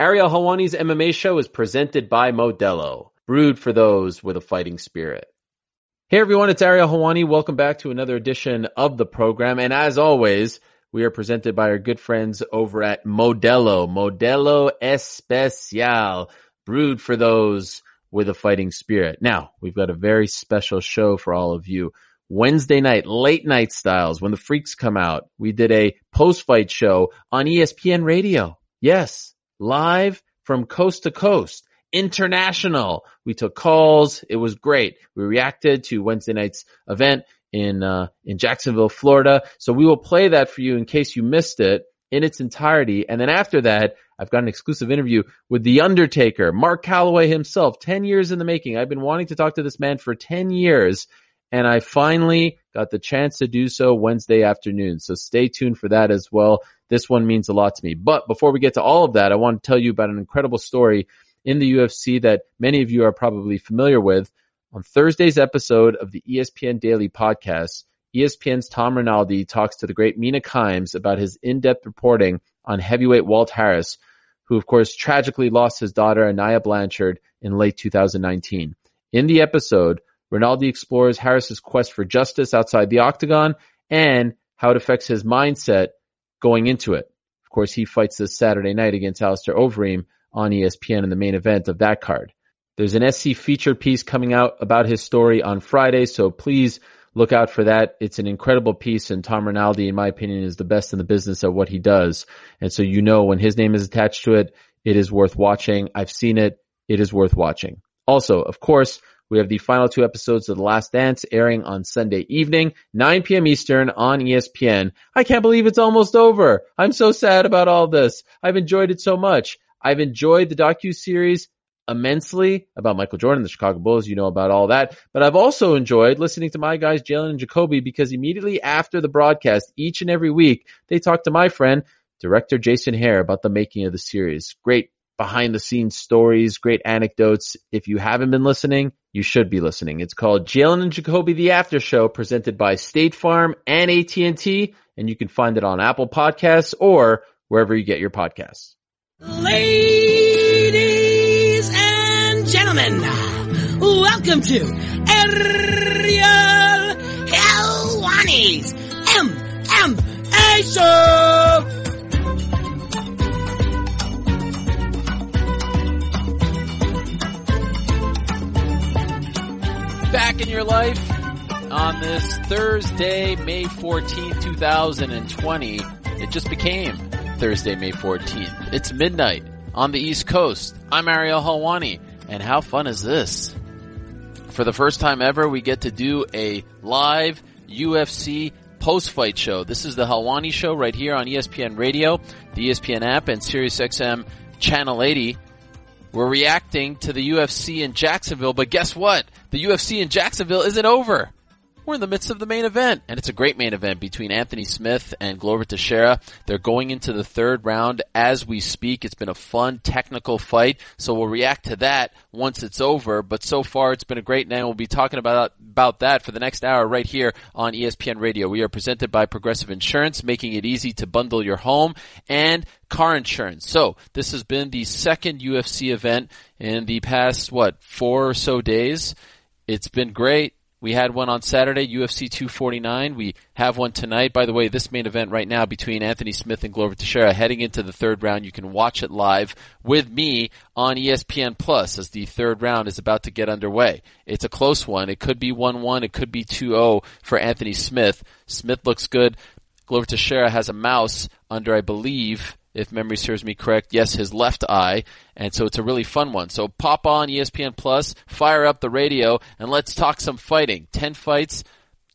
Ariel Helwani's MMA show is presented by Modelo, brewed for those with a fighting spirit. Hey everyone, it's Ariel Helwani. Welcome back to another edition of the program. And as always, we are presented by our good friends over at Modelo, Modelo Especial, brewed for those with a fighting spirit. Now, we've got a very special show for all of you. Wednesday night, late night styles, when the freaks come out, we did a post fight show on ESPN radio. Yes, live from coast to coast, international. We took calls. It was great. We reacted to Wednesday night's event in, uh, in Jacksonville, Florida. So we will play that for you in case you missed it in its entirety. And then after that, I've got an exclusive interview with The Undertaker, Mark Calaway himself, 10 years in the making. I've been wanting to talk to this man for 10 years and I finally got the chance to do so Wednesday afternoon. So stay tuned for that as well. This one means a lot to me. But before we get to all of that, I want to tell you about an incredible story in the UFC that many of you are probably familiar with. On Thursday's episode of the ESPN Daily podcast, ESPN's Tom Rinaldi talks to the great Mina Kimes about his in-depth reporting on heavyweight Walt Harris, who of course tragically lost his daughter Aniah Blanchard in late 2019. In the episode, Rinaldi explores Harris's quest for justice outside the octagon and how it affects his mindset going into it. Of course, he fights this Saturday night against Alistair Overeem on ESPN in the main event of that card. There's an SC featured piece coming out about his story on Friday, so please look out for that. It's an incredible piece and Tom Rinaldi, in my opinion, is the best in the business at what he does. And so you know when his name is attached to it, it is worth watching. I've seen it. It is worth watching. Also, of course, we have the final two episodes of The Last Dance airing on Sunday evening, 9 p.m. Eastern on ESPN. I can't believe it's almost over. I'm so sad about all this. I've enjoyed it so much. I've enjoyed the docu-series immensely about Michael Jordan, the Chicago Bulls. You know about all that. But I've also enjoyed listening to my guys, Jalen and Jacoby, because immediately after the broadcast, each and every week, they talk to my friend, director Jason Hehir about the making of the series. Great behind the scenes stories, great anecdotes. If you haven't been listening, you should be listening. It's called Jalen and Jacoby The After Show presented by State Farm and AT&T and you can find it on Apple Podcasts or wherever you get your podcasts. Ladies and gentlemen, welcome to Ariel Helwani's MMA Show! Back in your life on this Thursday, May 14th, 2020. It just became Thursday, May 14th. It's midnight on the East Coast. I'm Ariel Helwani, and how fun is this? For the first time ever, we get to do a live UFC post-fight show. This is the Helwani show right here on ESPN Radio, the ESPN app, and SiriusXM Channel 80. We're reacting to the UFC in Jacksonville, but guess what? The UFC in Jacksonville isn't over. We're in the midst of the main event, and it's a great main event between Anthony Smith and Glover Teixeira. They're going into the third round as we speak. It's been a fun technical fight, so we'll react to that once it's over. But so far, it's been a great night. We'll be talking about about that for the next hour right here on ESPN Radio. We are presented by Progressive Insurance, making it easy to bundle your home and car insurance. So this has been the second UFC event in the past what four or so days. It's been great. We had one on Saturday, UFC 249. We have one tonight. By the way, this main event right now between Anthony Smith and Glover Teixeira heading into the third round. You can watch it live with me on ESPN Plus as the third round is about to get underway. It's a close one. It could be 1-1. It could be 2-0 for Anthony Smith. Smith looks good. Glover Teixeira has a mouse under, I believe, if memory serves me correct, yes, his left eye. And so it's a really fun one. So pop on ESPN Plus, fire up the radio, and let's talk some fighting. 10 fights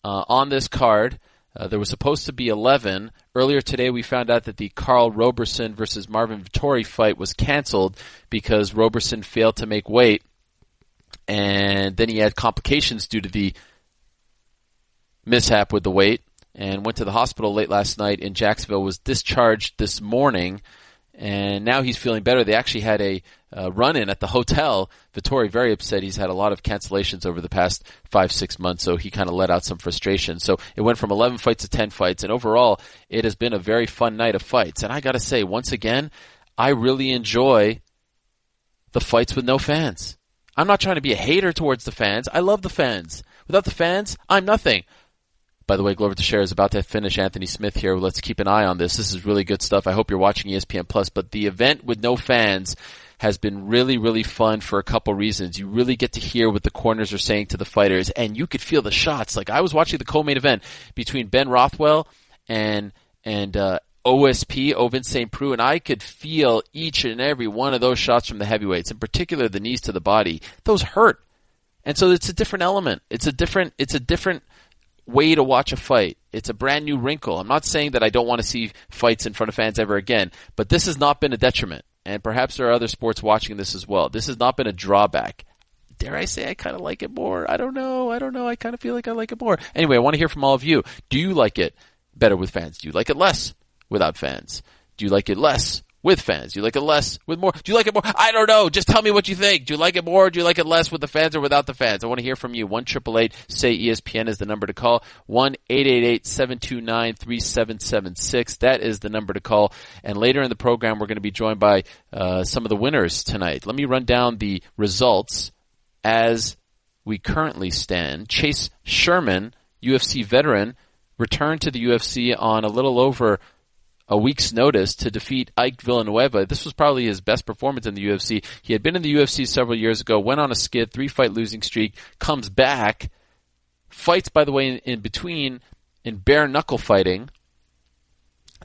uh, on this card. Uh, there was supposed to be 11. Earlier today, we found out that the Karl Roberson versus Marvin Vettori fight was canceled because Roberson failed to make weight. And then he had complications due to the mishap with the weight and went to the hospital late last night in Jacksonville, was discharged this morning, and now he's feeling better. They actually had a uh, run-in at the hotel. Vettori very upset. He's had a lot of cancellations over the past five, six months, so he kind of let out some frustration. So it went from 11 fights to 10 fights, and overall, it has been a very fun night of fights. And I gotta say, once again, I really enjoy the fights with no fans. I'm not trying to be a hater towards the fans. I love the fans. Without the fans, I'm nothing. By the way, Glover Teixeira is about to finish Anthony Smith here. Let's keep an eye on this. This is really good stuff. I hope you're watching ESPN Plus. But the event with no fans has been really, really fun for a couple reasons. You really get to hear what the corners are saying to the fighters, and you could feel the shots. Like I was watching the co-main event between Ben Rothwell and and uh, OSP, Ovince St. Preux, and I could feel each and every one of those shots from the heavyweights, in particular the knees to the body. Those hurt. And so it's a different element. It's a different, it's a different way to watch a fight. It's a brand new wrinkle. I'm not saying that I don't want to see fights in front of fans ever again, but this has not been a detriment. And perhaps there are other sports watching this as well. This has not been a drawback. Dare I say I kind of like it more? I don't know. I don't know. I kind of feel like I like it more. Anyway, I want to hear from all of you. Do you like it better with fans? Do you like it less without fans? Do you like it less with fans? Do you like it less with more? Do you like it more? I don't know. Just tell me what you think. Do you like it more? do you like it less with the fans or without the fans? I want to hear from you. One triple eight say ESPN is the number to call. One eight eight eight seven two nine three seven seven six. That is the number to call. And later in the program, we're going to be joined by uh, some of the winners tonight. Let me run down the results as we currently stand. Chase Sherman, UFC veteran, returned to the UFC on a little over a week's notice to defeat Ike Villanueva. This was probably his best performance in the UFC. He had been in the UFC several years ago, went on a skid, three fight losing streak, comes back, fights, by the way, in, in between in bare knuckle fighting.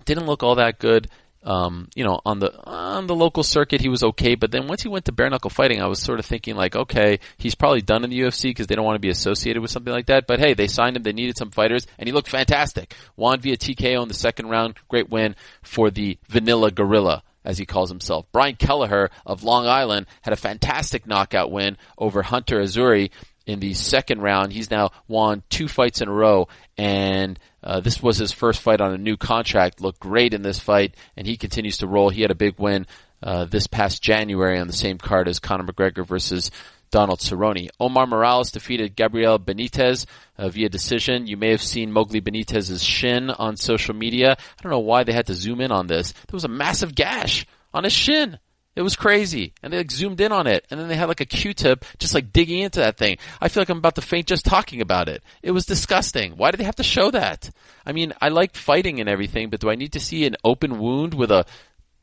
Didn't look all that good um, you know, on the on the local circuit, he was okay. But then once he went to bare knuckle fighting, I was sort of thinking like, okay, he's probably done in the UFC because they don't want to be associated with something like that. But hey, they signed him. They needed some fighters, and he looked fantastic. Won via TKO in the second round. Great win for the Vanilla Gorilla as he calls himself. Brian Kelleher of Long Island had a fantastic knockout win over Hunter Azure in the second round. He's now won two fights in a row, and uh, this was his first fight on a new contract. Looked great in this fight, and he continues to roll. He had a big win uh, this past January on the same card as Conor McGregor versus Donald Cerrone. Omar Morales defeated Gabriel Benitez uh, via decision. You may have seen Moggly Benitez's shin on social media. I don't know why they had to zoom in on this. There was a massive gash on his shin. It was crazy. And they like zoomed in on it. And then they had like a Q-tip just like digging into that thing. I feel like I'm about to faint just talking about it. It was disgusting. Why did they have to show that? I mean, I like fighting and everything, but do I need to see an open wound with a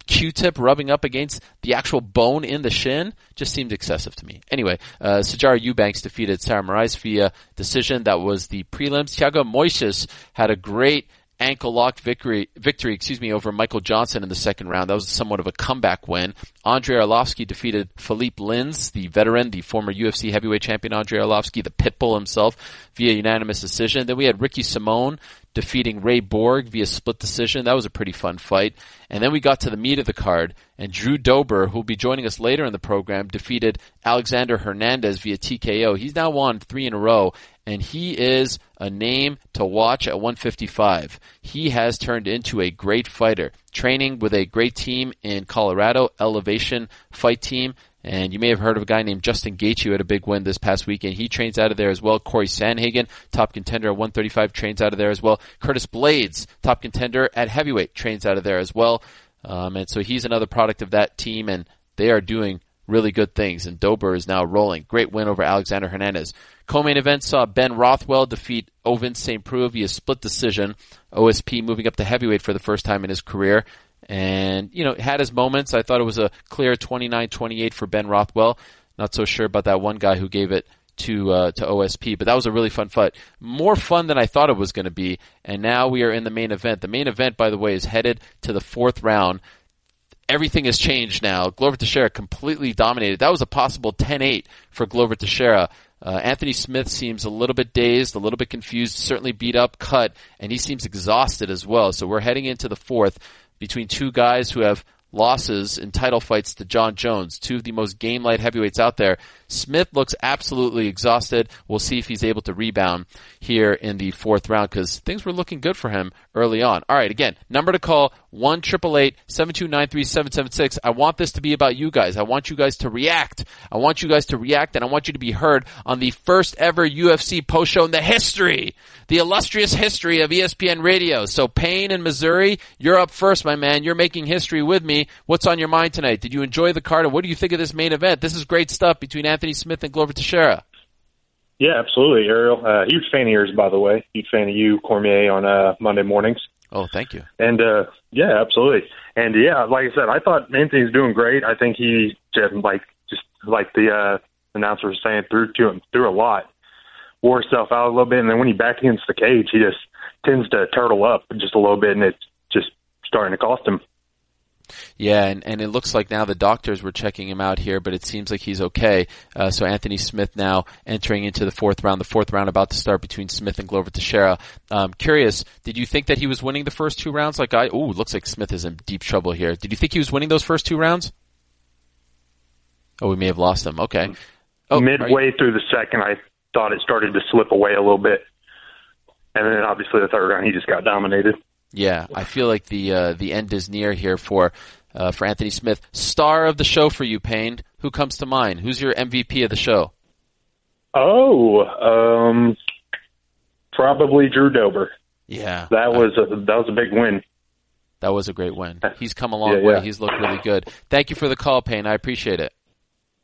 Q-tip rubbing up against the actual bone in the shin just seemed excessive to me. Anyway, uh, Sijara Eubanks defeated Sarah Moras via decision. That was the prelims. Thiago Moises had a great ankle locked victory, victory, excuse me, over Michael Johnson in the second round. That was somewhat of a comeback win. Andrei Arlovski defeated Philippe Lins, the veteran, the former UFC heavyweight champion Andrei Arlovski, the pitbull himself, via unanimous decision. Then we had Ricky Simon defeating Ray Borg via split decision. That was a pretty fun fight. And then we got to the meat of the card, and Drew Dober, who will be joining us later in the program, defeated Alexander Hernandez via TKO. He's now won three in a row, and he is a name to watch at 155. He has turned into a great fighter, training with a great team in Colorado, Elevation Fight Team. And you may have heard of a guy named Justin Gaethje who had a big win this past weekend. He trains out of there as well. Corey Sandhagen, top contender at 135, trains out of there as well. Curtis Blaydes, top contender at heavyweight, trains out of there as well. Um, and so he's another product of that team, and they are doing really good things. And Dober is now rolling. Great win over Alexander Hernandez. Co-main event saw Ben Rothwell defeat Ovince St. Preux via split decision. OSP moving up to heavyweight for the first time in his career. And, you know, had his moments. I thought it was a clear 29-28 for Ben Rothwell. Not so sure about that one guy who gave it to uh, to OSP, but that was a really fun fight. More fun than I thought it was going to be. And now we are in the main event. The main event, by the way, is headed to the fourth round. Everything has changed now. Glover Teixeira completely dominated. That was a possible 10-8 for Glover Teixeira. Uh, Anthony Smith seems a little bit dazed, a little bit confused, certainly beat up, cut, and he seems exhausted as well. So we're heading into the fourth between two guys who have losses in title fights to Jon Jones, two of the most game light heavyweights out there. Smith looks absolutely exhausted. We'll see if he's able to rebound here in the fourth round because things were looking good for him early on. All right, again, number to call one triple eight seven two nine three seven seven six. I want this to be about you guys. I want you guys to react. I want you guys to react, and I want you to be heard on the first ever UFC post show in the history, the illustrious history of ESPN Radio. So Payne in Missouri, you're up first, my man. You're making history with me. What's on your mind tonight? Did you enjoy the card, and what do you think of this main event? This is great stuff between Anthony Smith and Glover Teixeira. Yeah, absolutely, Ariel. Uh, huge fan of yours, by the way. Huge fan of you, Cormier, on uh, Monday mornings. Oh, thank you. And uh, yeah, absolutely. And yeah, like I said, I thought Anthony's doing great. I think he just like just like the uh, announcer was saying, threw to him threw a lot, wore himself out a little bit, and then when he back against the cage, he just tends to turtle up just a little bit, and it's just starting to cost him. Yeah, and, and it looks like now the doctors were checking him out here, but it seems like he's okay. Uh, so Anthony Smith now entering into the fourth round. The fourth round about to start between Smith and Glover Teixeira. Um, curious, did you think that he was winning the first two rounds? Like I, ooh, looks like Smith is in deep trouble here. Did you think he was winning those first two rounds? Oh, we may have lost him. Okay. Oh, Midway you... through the second, I thought it started to slip away a little bit, and then obviously the third round he just got dominated. Yeah, I feel like the uh, the end is near here for uh, for Anthony Smith. Star of the show for you, Payne. Who comes to mind? Who's your MVP of the show? Oh, um, probably Drew Dober. Yeah, that was a, that was a big win. That was a great win. He's come a long yeah, way. Yeah. He's looked really good. Thank you for the call, Payne. I appreciate it.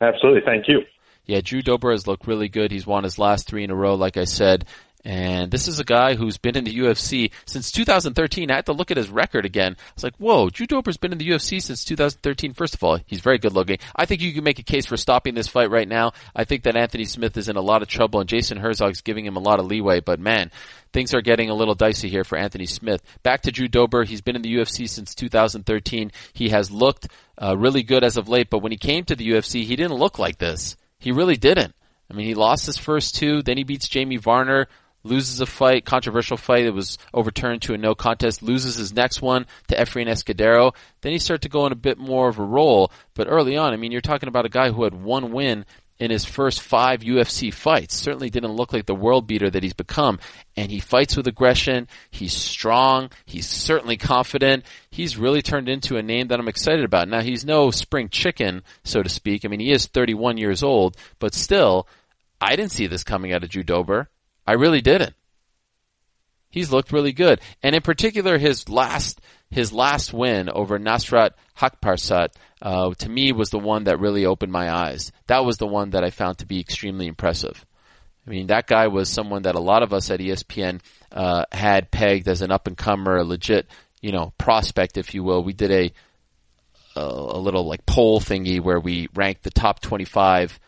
Absolutely. Thank you. Yeah, Drew Dober has looked really good. He's won his last three in a row, like I said. And this is a guy who's been in the UFC since 2013. I had to look at his record again. I was like, whoa, Drew Dober's been in the UFC since 2013. First of all, he's very good looking. I think you can make a case for stopping this fight right now. I think that Anthony Smith is in a lot of trouble and Jason Herzog's giving him a lot of leeway, but man, things are getting a little dicey here for Anthony Smith. Back to Drew Dober. He's been in the UFC since 2013. He has looked uh, really good as of late, but when he came to the UFC, he didn't look like this. He really didn't. I mean, he lost his first two, then he beats Jamie Varner, loses a fight, controversial fight that was overturned to a no contest, loses his next one to Efrain Escudero. Then he started to go in a bit more of a role. But early on, I mean, you're talking about a guy who had one win in his first five UFC fights. Certainly didn't look like the world beater that he's become. And he fights with aggression. He's strong. He's certainly confident. He's really turned into a name that I'm excited about. Now he's no spring chicken, so to speak. I mean, he is 31 years old, but still, I didn't see this coming out of Drew. I really didn't. He's looked really good. And in particular, his last, his last win over Nasrat Haqparast, uh, to me was the one that really opened my eyes. That was the one that I found to be extremely impressive. I mean, that guy was someone that a lot of us at ESPN, uh, had pegged as an up and comer, a legit, you know, prospect, if you will. We did a, a, a little like poll thingy where we ranked the top 25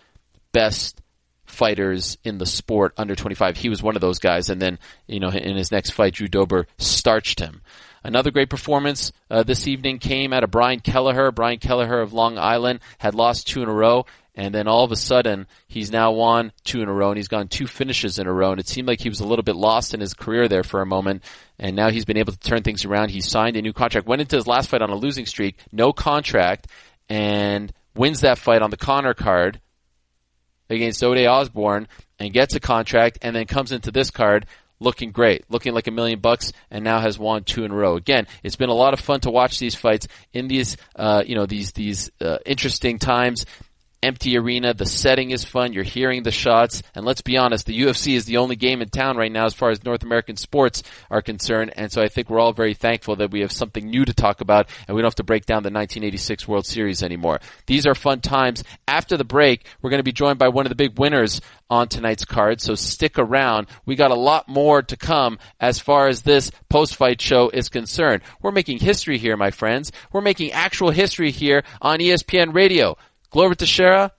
best fighters in the sport under 25. He was one of those guys, and then you know in his next fight, Drew Dober starched him. Another great performance uh, this evening came out of Brian Kelleher. Brian Kelleher of Long Island had lost two in a row, and then all of a sudden he's now won two in a row, and he's gone two finishes in a row. And it seemed like he was a little bit lost in his career there for a moment, and now he's been able to turn things around. He signed a new contract, went into his last fight on a losing streak, no contract, and wins that fight on the Conor card against Ode Osbourne and gets a contract and then comes into this card looking great, looking like a million bucks, and now has won two in a row. Again, it's been a lot of fun to watch these fights in these, uh, you know, these these uh, interesting times empty arena. The setting is fun. You're hearing the shots. And let's be honest, the UFC is the only game in town right now as far as North American sports are concerned. And so I think we're all very thankful that we have something new to talk about and we don't have to break down the 1986 World Series anymore. These are fun times. After the break, we're going to be joined by one of the big winners on tonight's card. So stick around. We got a lot more to come as far as this post-fight show is concerned. We're making history here, my friends. We're making actual history here on ESPN Radio. Glover Teixeira,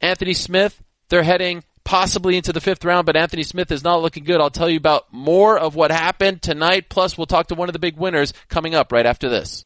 Anthony Smith, they're heading possibly into the fifth round, but Anthony Smith is not looking good. I'll tell you about more of what happened tonight. Plus, we'll talk to one of the big winners coming up right after this.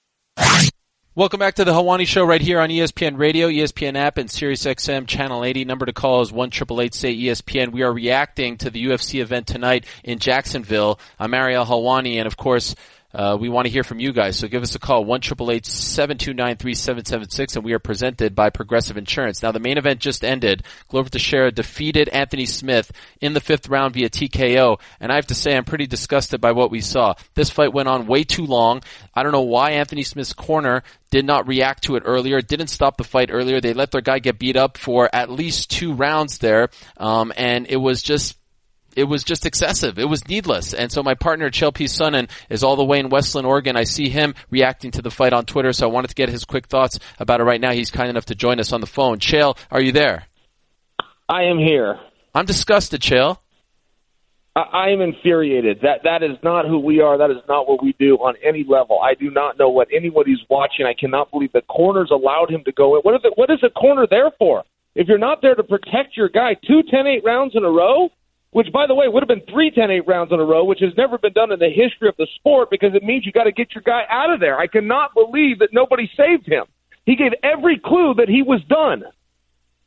Welcome back to the Helwani Show right here on ESPN Radio, ESPN app, and SiriusXM Channel 80. Number to call is one triple eight say ESPN. We are reacting to the UFC event tonight in Jacksonville. I'm Ariel Helwani, and of course, uh, we want to hear from you guys. So give us a call, one triple eight seven two nine three seven seven six, and we are presented by Progressive Insurance. Now the main event just ended. Glover Teixeira defeated Anthony Smith in the fifth round via TKO, and I have to say I'm pretty disgusted by what we saw. This fight went on way too long. I don't know why Anthony Smith's corner did not react to it earlier, didn't stop the fight earlier. They let their guy get beat up for at least two rounds there, um, and it was just it was just excessive. It was needless. And so my partner, Chael P. Sonnen, is all the way in West Linn, Oregon. I see him reacting to the fight on Twitter, so I wanted to get his quick thoughts about it right now. He's kind enough to join us on the phone. Chael, are you there? I am here. I'm disgusted, Chael. I am infuriated. That that is not who we are. That is not what we do on any level. I do not know what anybody's watching. I cannot believe the corners allowed him to go in. What is it? What is a corner there for? If you're not there to protect your guy, two ten eight rounds in a row, which by the way would have been three ten eight rounds in a row, which has never been done in the history of the sport because it means you got to get your guy out of there. I cannot believe that nobody saved him. He gave every clue that he was done.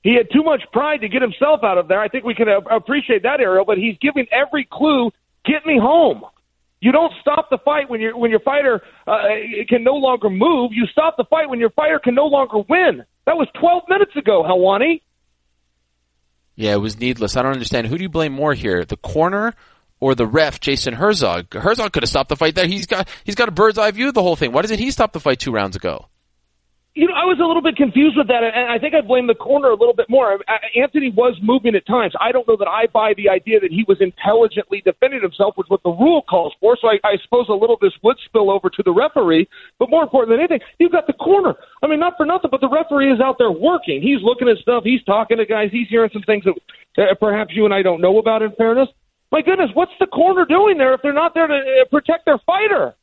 He had too much pride to get himself out of there. I think we can appreciate that, Ariel, but he's giving every clue, get me home. You don't stop the fight when, you when your fighter uh, can no longer move. You stop the fight when your fighter can no longer win. That was 12 minutes ago, Helwani. Yeah, it was needless. I don't understand. Who do you blame more here? The corner or the ref, Jason Herzog? Herzog could have stopped the fight there. He's got, he's got a bird's eye view of the whole thing. Why doesn't he stop the fight two rounds ago? You know, I was a little bit confused with that, and I think I blame the corner a little bit more. Anthony was moving at times. I don't know that I buy the idea that he was intelligently defending himself, which what the rule calls for. So I, I suppose a little of this would spill over to the referee. But more important than anything, you've got the corner. I mean, not for nothing, but the referee is out there working. He's looking at stuff. He's talking to guys. He's hearing some things that perhaps you and I don't know about. In fairness, my goodness, what's the corner doing there if they're not there to uh, protect their fighter?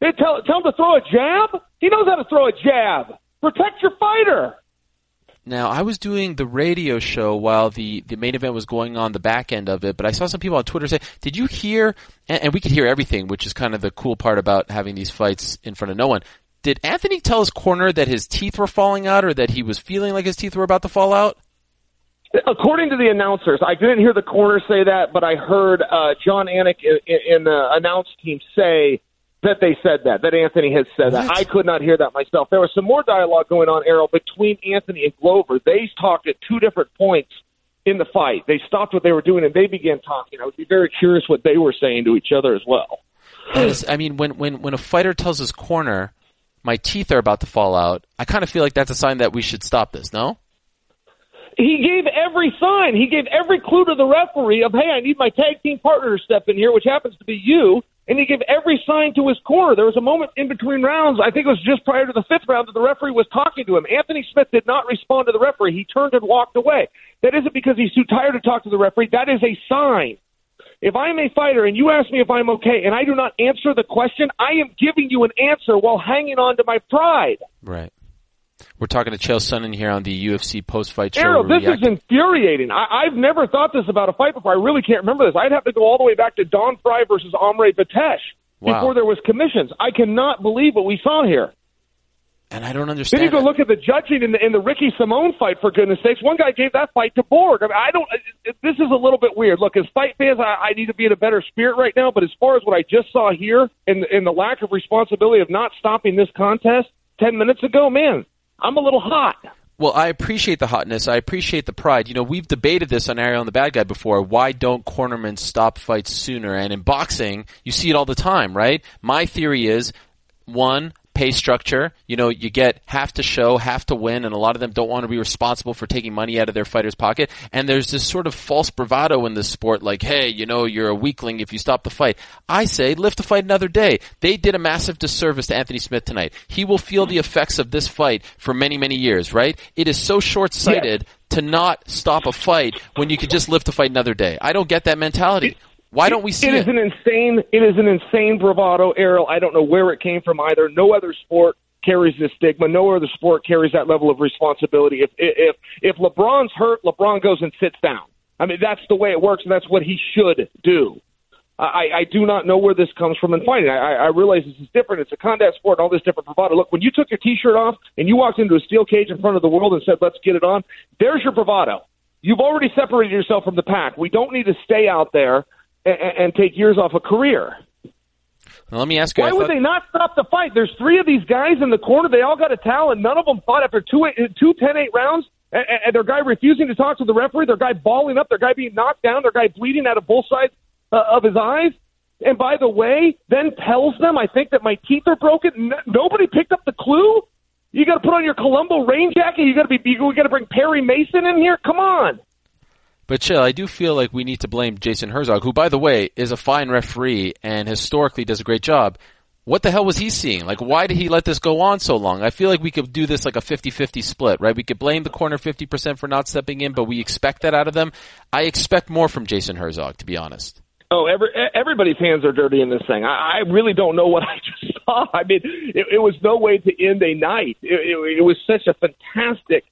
They tell tell him to throw a jab. He knows how to throw a jab. Protect your fighter. Now, I was doing the radio show while the, the main event was going on, the back end of it, but I saw some people on Twitter say, did you hear, and, and we could hear everything, which is kind of the cool part about having these fights in front of no one. Did Anthony tell his corner that his teeth were falling out or that he was feeling like his teeth were about to fall out? According to the announcers, I didn't hear the corner say that, but I heard uh, Jon Anik in, in the announce team say that they said that, that Anthony has said what? that. I could not hear that myself. There was some more dialogue going on, Ariel, between Anthony and Glover. They talked at two different points in the fight. They stopped what they were doing and they began talking. I would be very curious what they were saying to each other as well. Is, I mean, when, when, when a fighter tells his corner, my teeth are about to fall out, I kind of feel like that's a sign that we should stop this, no? He gave every sign. He gave every clue to the referee of, hey, I need my tag team partner to step in here, which happens to be you and he gave every sign to his corner. There was a moment in between rounds, I think it was just prior to the fifth round, that the referee was talking to him. Anthony Smith did not respond to the referee. He turned and walked away. That isn't because he's too tired to talk to the referee. That is a sign. If I am a fighter and you ask me if I'm okay and I do not answer the question, I am giving you an answer while hanging on to my pride. Right. We're talking to Chael Sonnen here on the UFC post-fight show. Ariel, this is infuriating. I, I've never thought this about a fight before. I really can't remember this. I'd have to go all the way back to Don Frye versus Amaury Bitetti wow. before there was commissions. I cannot believe what we saw here. And I don't understand. Then you go look at the judging in the in the Ricky Simon fight. For goodness sakes, one guy gave that fight to Borg. I mean, I don't. This is a little bit weird. Look, as fight fans, I, I need to be in a better spirit right now. But as far as what I just saw here, and in the lack of responsibility of not stopping this contest ten minutes ago, man, I'm a little hot. Well, I appreciate the hotness. I appreciate the pride. You know, we've debated this on Ariel and the Bad Guy before. Why don't cornermen stop fights sooner? And in boxing, you see it all the time, right? My theory is, one, pay structure. You know, you get half to show, half to win, and a lot of them don't want to be responsible for taking money out of their fighter's pocket. And there's this sort of false bravado in this sport, like, hey, you know, you're a weakling if you stop the fight. I say, lift the fight another day. They did a massive disservice to Anthony Smith tonight. He will feel the effects of this fight for many, many years, right? It is so short-sighted yeah. to not stop a fight when you could just lift the fight another day. I don't get that mentality. Why don't we see it? It is an insane. It is an insane bravado, Ariel. I don't know where it came from either. No other sport carries this stigma. No other sport carries that level of responsibility. If if if LeBron's hurt, LeBron goes and sits down. I mean, that's the way it works, and that's what he should do. I, I do not know where this comes from in fighting. I, I realize this is different. It's a contact sport and all this different bravado. Look, when you took your T-shirt off and you walked into a steel cage in front of the world and said, "Let's get it on," there's your bravado. You've already separated yourself from the pack. We don't need to stay out there and, and take years off a career. Now, let me ask you. Why I would they not stop the fight? There's three of these guys in the corner. They all got a towel, and none of them fought after two, two 10-8 rounds. And, and their guy refusing to talk to the referee, their guy balling up, their guy being knocked down, their guy bleeding out of both sides uh, of his eyes. And by the way, then tells them, I think that my teeth are broken. N- nobody picked up the clue. You got to put on your Columbo rain jacket. You got to be. You got to bring Perry Mason in here. Come on. But Chael, I do feel like we need to blame Jason Herzog, who, by the way, is a fine referee and historically does a great job. What the hell was he seeing? Like, why did he let this go on so long? I feel like we could do this like a 50-50 split, right? We could blame the corner 50% for not stepping in, but we expect that out of them. I expect more from Jason Herzog, to be honest. Oh, every, everybody's hands are dirty in this thing. I, I really don't know what I just saw. I mean, it, it was no way to end a night. It, it, it was such a fantastic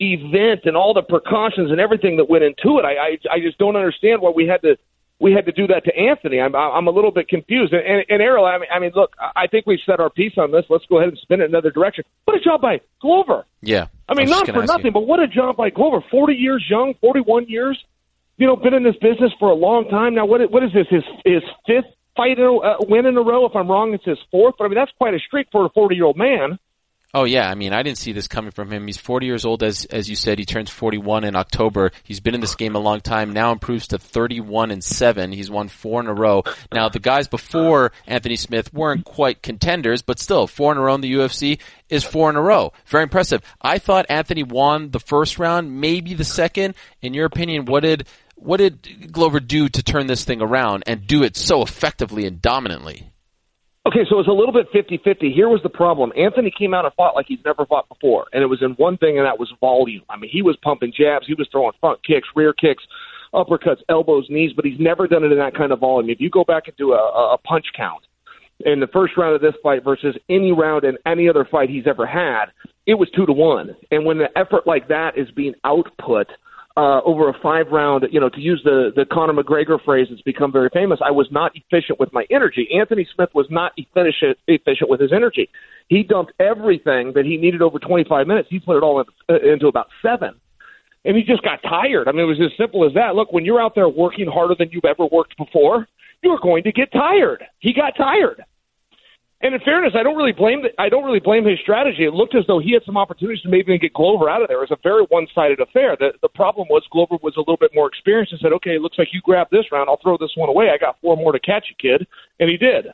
event and all the precautions and everything that went into it. I, I, I just don't understand why we had to we had to do that to Anthony. I'm I'm a little bit confused. And, and, and Ariel, I mean, I mean, look, I think we've set our piece on this. Let's go ahead and spin it another direction. What a job by Glover. Yeah. I mean, just not for nothing, you. but what a job by Glover. Forty years young, forty-one years. You know, been in this business for a long time now. What what is this? His his fifth fight in a, uh, win in a row. If I'm wrong, it's his fourth. But I mean, that's quite a streak for a forty-year-old man. Oh yeah, I mean, I didn't see this coming from him. He's 40 years old, as as you said. He turns 41 in October. He's been in this game a long time. Now improves to 31 and seven. He's won four in a row. Now the guys before Anthony Smith weren't quite contenders, but still four in a row in the UFC is four in a row. Very impressive. I thought Anthony won the first round, maybe the second. In your opinion, what did what did Glover do to turn this thing around and do it so effectively and dominantly? Okay, so it was a little bit 50-50. Here was the problem. Anthony came out and fought like he's never fought before, and it was in one thing, and that was volume. I mean, he was pumping jabs, he was throwing front kicks, rear kicks, uppercuts, elbows, knees, but he's never done it in that kind of volume. If you go back and do a, a punch count in the first round of this fight versus any round in any other fight he's ever had, it was two to one. And when the effort like that is being output – uh, over a five round, you know, to use the, the Conor McGregor phrase that's become very famous, I was not efficient with my energy. Anthony Smith was not efficient, efficient with his energy. He dumped everything that he needed over 25 minutes. He put it all in, uh, into about seven. And he just got tired. I mean, it was as simple as that. Look, when you're out there working harder than you've ever worked before, you're going to get tired. He got tired. And in fairness, I don't really blame the, I don't really blame his strategy. It looked as though he had some opportunities to maybe get Glover out of there. It was a very one-sided affair. The the problem was Glover was a little bit more experienced and said, "Okay, it looks like you grabbed this round. I'll throw this one away. I got four more to catch you, kid." And he did.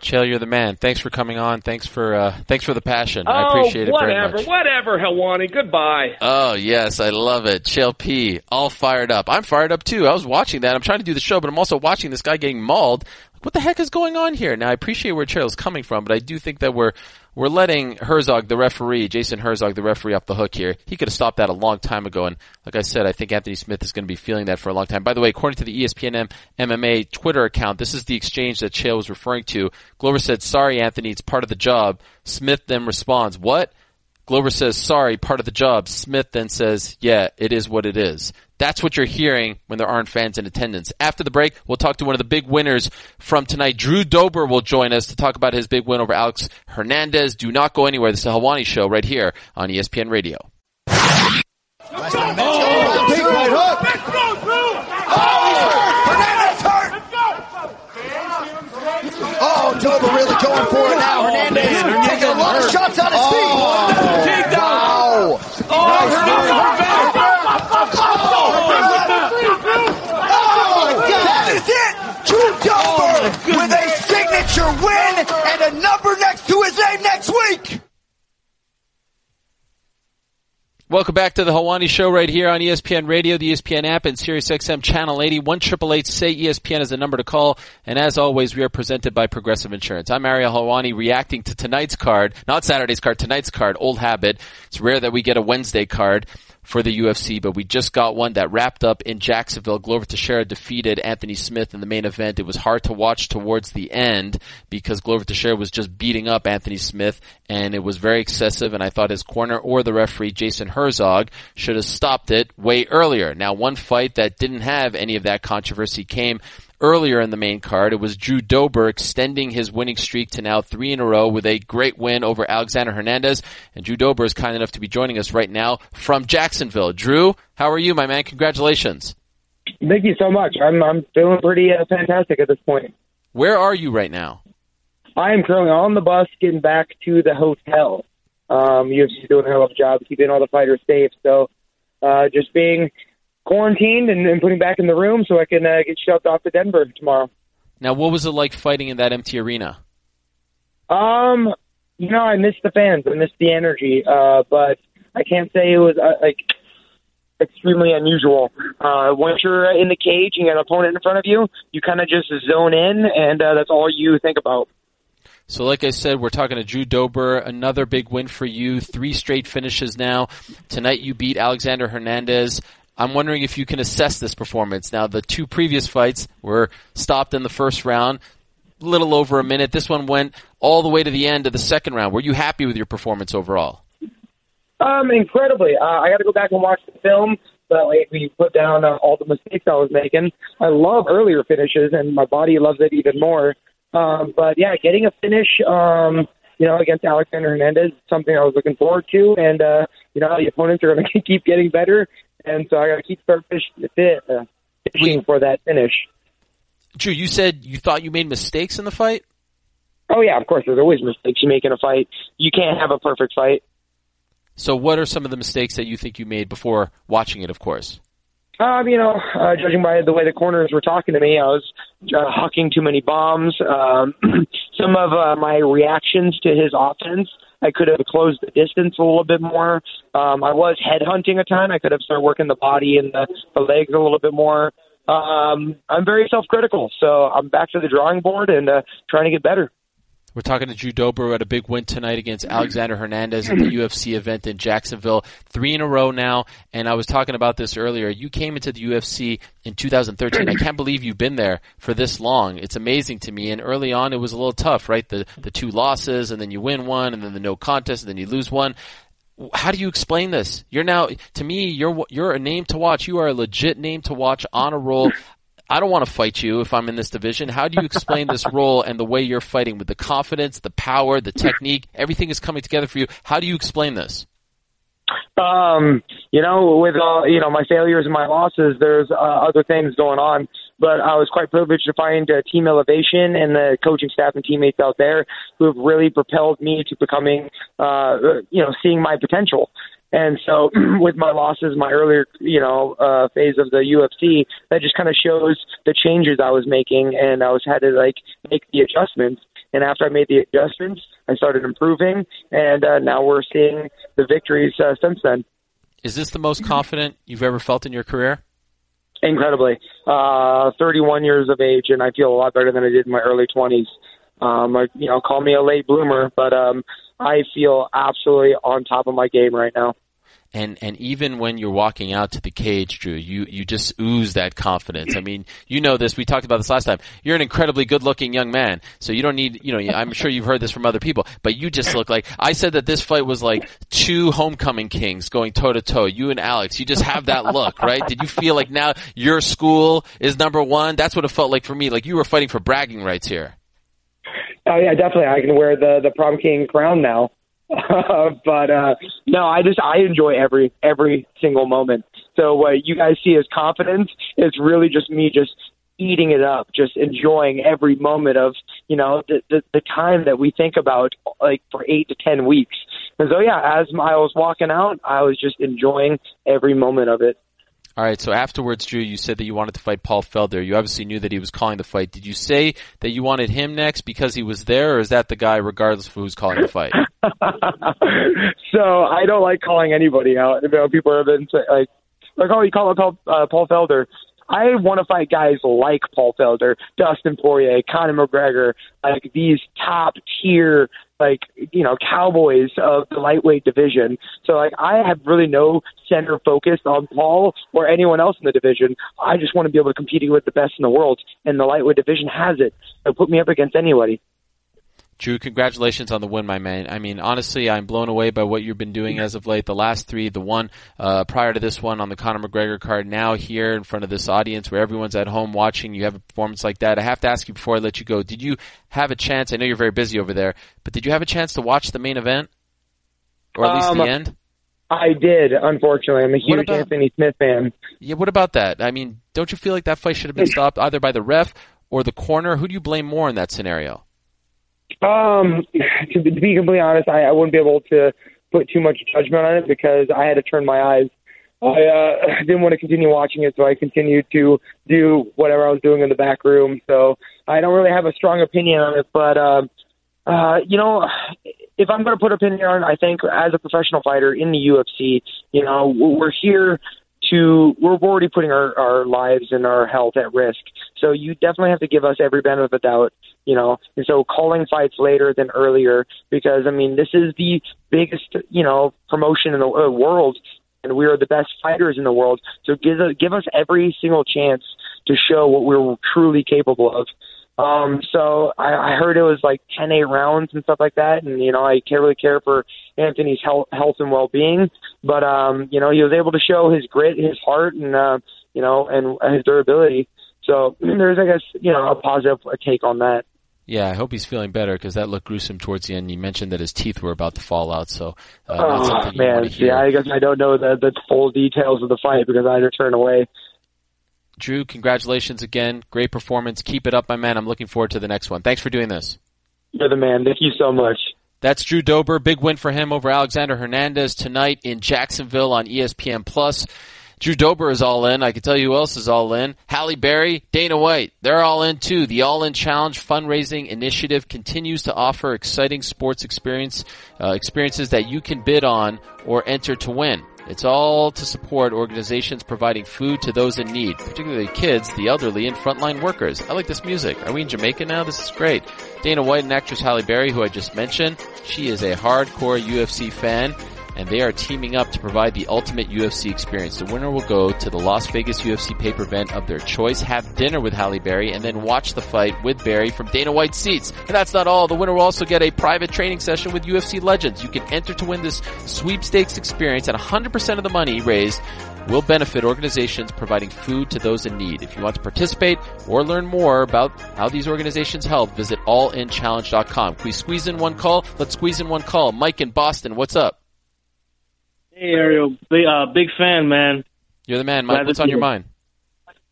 Chael, you're the man. Thanks for coming on. Thanks for uh, thanks for the passion. I appreciate it oh, whatever, very much. whatever, Helwani. Goodbye. Oh yes, I love it. Chael P, all fired up. I'm fired up too. I was watching that. I'm trying to do the show, but I'm also watching this guy getting mauled. What the heck is going on here? Now I appreciate where Chael's coming from, but I do think that we're we're letting Herzog, the referee, Jason Herzog, the referee, off the hook here. He could have stopped that a long time ago, and like I said, I think Anthony Smith is going to be feeling that for a long time. By the way, according to the ESPN MMA Twitter account, this is the exchange that Chael was referring to. Glover said, "Sorry, Anthony, it's part of the job." Smith then responds, "What?" Glover says, sorry, part of the job. Smith then says, yeah, it is what it is. That's what you're hearing when there aren't fans in attendance. After the break, we'll talk to one of the big winners from tonight. Drew Dober will join us to talk about his big win over Alex Hernandez. Do not go anywhere. This is the Helwani Show right here on ESPN Radio. Big right hook. Oh, Dober really going for it now. Hernandez taking a lot of shots on his feet. Oh, wow. Oh, that is it. Drew Dober with a win and a number next to his name next week. Welcome back to the Helwani Show right here on ESPN Radio, the ESPN app, and SiriusXM Channel 80. One triple eight say ESPN is the number to call. And as always, we are presented by Progressive Insurance. I'm Ariel Helwani reacting to tonight's card, not Saturday's card, tonight's card, old habit. It's rare that we get a Wednesday card for the UFC, but we just got one that wrapped up in Jacksonville. Glover Teixeira defeated Anthony Smith in the main event. It was hard to watch towards the end because Glover Teixeira was just beating up Anthony Smith and it was very excessive and I thought his corner or the referee Jason Herzog should have stopped it way earlier. Now one fight that didn't have any of that controversy came earlier in the main card. It was Drew Dober extending his winning streak to now three in a row with a great win over Alexander Hernandez. And Drew Dober is kind enough to be joining us right now from Jacksonville. Drew, how are you, my man? Congratulations. Thank you so much. I'm I'm feeling pretty uh, fantastic at this point. Where are you right now? I am currently on the bus getting back to the hotel. Um, UFC's doing a hell of a job keeping all the fighters safe. So uh, just being quarantined and, and putting back in the room so I can uh, get shoved off to Denver tomorrow. Now, what was it like fighting in that empty arena? Um, you know, I missed the fans. I missed the energy. Uh, but I can't say it was uh, like extremely unusual. Uh, once you're in the cage and you got an opponent in front of you, you kind of just zone in, and uh, that's all you think about. So, like I said, we're talking to Drew Dober. Another big win for you. Three straight finishes now. Tonight, you beat Alexander Hernandez. I'm wondering if you can assess this performance. Now, the two previous fights were stopped in the first round, a little over a minute. This one went all the way to the end of the second round. Were you happy with your performance overall? Um, incredibly. Uh, I got to go back and watch the film. That way, we put down uh, all the mistakes I was making. I love earlier finishes, and my body loves it even more. Um, but yeah, getting a finish, um, you know, against Alexander Hernandez, something I was looking forward to, and uh, you know, the opponents are going to keep getting better, and so I got to keep start uh, fishing for that finish. Drew, you said you thought you made mistakes in the fight. Oh yeah, of course. There's always mistakes you make in a fight. You can't have a perfect fight. So, what are some of the mistakes that you think you made before watching it? Of course. Um, you know, uh, judging by the way the corners were talking to me, I was uh, hucking too many bombs. Um, some of uh, my reactions to his offense, I could have closed the distance a little bit more. Um, I was headhunting a ton. I could have started working the body and the, the legs a little bit more. Um, I'm very self-critical, so I'm back to the drawing board and uh, trying to get better. We're talking to Drew Dober who had a big win tonight against Alexander Hernandez at the UFC event in Jacksonville. Three in a row now, and I was talking about this earlier. You came into the UFC in 2013. I can't believe you've been there for this long. It's amazing to me. And early on, it was a little tough, right? The the two losses, and then you win one, and then the no contest, and then you lose one. How do you explain this? You're now, to me, you're you're a name to watch. You are a legit name to watch on a roll. I don't want to fight you if I'm in this division. How do you explain this role and the way you're fighting with the confidence, the power, the technique? Everything is coming together for you. How do you explain this? Um, you know, with all you know my failures and my losses, there's uh, other things going on. But I was quite privileged to find uh, Team Elevation and the coaching staff and teammates out there who have really propelled me to becoming, uh, you know, seeing my potential. And so, with my losses, my earlier, you know, uh, phase of the UFC, that just kind of shows the changes I was making, and I was had to like make the adjustments. And after I made the adjustments, I started improving, and uh, now we're seeing the victories uh, since then. Is this the most confident you've ever felt in your career? Incredibly, uh, 31 years of age, and I feel a lot better than I did in my early 20s. Um, I, you know, call me a late bloomer, but um, I feel absolutely on top of my game right now. And and even when you're walking out to the cage, Drew, you you just ooze that confidence. I mean, you know this. We talked about this last time. You're an incredibly good-looking young man, so you don't need. You know, I'm sure you've heard this from other people, but you just look like. I said that this fight was like two homecoming kings going toe to toe. You and Alex, you just have that look, right? Did you feel like now your school is number one? That's what it felt like for me. Like you were fighting for bragging rights here. Oh yeah, definitely. I can wear the the prom king crown now. Uh, but uh, no, I just I enjoy every every single moment. So what you guys see as confidence is really just me just eating it up, just enjoying every moment of you know the the, the time that we think about like for eight to ten weeks. And so yeah, as I was walking out, I was just enjoying every moment of it. All right. So afterwards, Drew, you said that you wanted to fight Paul Felder. You obviously knew that he was calling the fight. Did you say that you wanted him next because he was there, or is that the guy, regardless of who's calling the fight? so I don't like calling anybody out. You know, people have been like, like, oh, you call Paul, uh, Paul Felder. I want to fight guys like Paul Felder, Dustin Poirier, Conor McGregor, like these top tier, like you know, cowboys of the lightweight division. So like, I have really no center focus on Paul or anyone else in the division. I just want to be able to compete with the best in the world, and the lightweight division has it. So put me up against anybody. Drew, congratulations on the win, my man. I mean, honestly, I'm blown away by what you've been doing as of late. The last three, the one uh, prior to this one on the Conor McGregor card, now here in front of this audience where everyone's at home watching, you have a performance like that. I have to ask you before I let you go, did you have a chance? I know you're very busy over there, but did you have a chance to watch the main event, or at least Um, the end? I did, unfortunately. I'm a huge about- Anthony Smith fan. Yeah. What about that? I mean, don't you feel like that fight should have been stopped either by the ref or the corner? Who do you blame more in that scenario? Um, to, be- to be completely honest, I, I wouldn't be able to put too much judgment on it because I had to turn my eyes. I uh, didn't want to continue watching it, so I continued to do whatever I was doing in the back room. So I don't really have a strong opinion on it, but um, uh, you know, if I'm going to put opinion on it, I think as a professional fighter in the UFC, you know, we're here to we're already putting our, our lives and our health at risk. So you definitely have to give us every benefit of the doubt, you know. And so calling fights later than earlier because I mean this is the biggest you know promotion in the uh, world, and we are the best fighters in the world. So give give us every single chance to show what we're truly capable of. Um, so I, I heard it was like 10 8 rounds and stuff like that. And, you know, I can't really care for Anthony's health, health and well being. But, um, you know, he was able to show his grit, his heart, and, uh, you know, and his durability. So I mean, there's, I guess, you know, a positive take on that. Yeah, I hope he's feeling better because that looked gruesome towards the end. You mentioned that his teeth were about to fall out, so uh, Oh man, want to hear. yeah. I guess I don't know the the full details of the fight because I had to turn away. Drew, congratulations again. Great performance. Keep it up, my man. I'm looking forward to the next one. Thanks for doing this. You're the man. Thank you so much. That's Drew Dober. Big win for him over Alexander Hernandez tonight in Jacksonville on ESPN Plus. Drew Dober is all in. I can tell you who else is all in. Halle Berry, Dana White. They're all in too. The All In Challenge fundraising initiative continues to offer exciting sports experience, uh, experiences that you can bid on or enter to win. It's all to support organizations providing food to those in need, particularly kids, the elderly, and frontline workers. I like this music. Are we in Jamaica now? This is great. Dana White and actress Halle Berry, who I just mentioned, she is a hardcore UFC fan, and they are teaming up to provide the ultimate UFC experience. The winner will go to the Las Vegas UFC pay-per event of their choice, have dinner with Halle Berry, and then watch the fight with Berry from Dana White seats. And that's not all. The winner will also get a private training session with UFC legends. You can enter to win this sweepstakes experience, and 100% of the money raised will benefit organizations providing food to those in need. If you want to participate or learn more about how these organizations help, visit allinchallenge.com. Can we squeeze in one call? Let's squeeze in one call. Mike in Boston, what's up? Hey Ariel, big, uh, big fan, man. You're the man, Mike. Glad What's on your you. mind?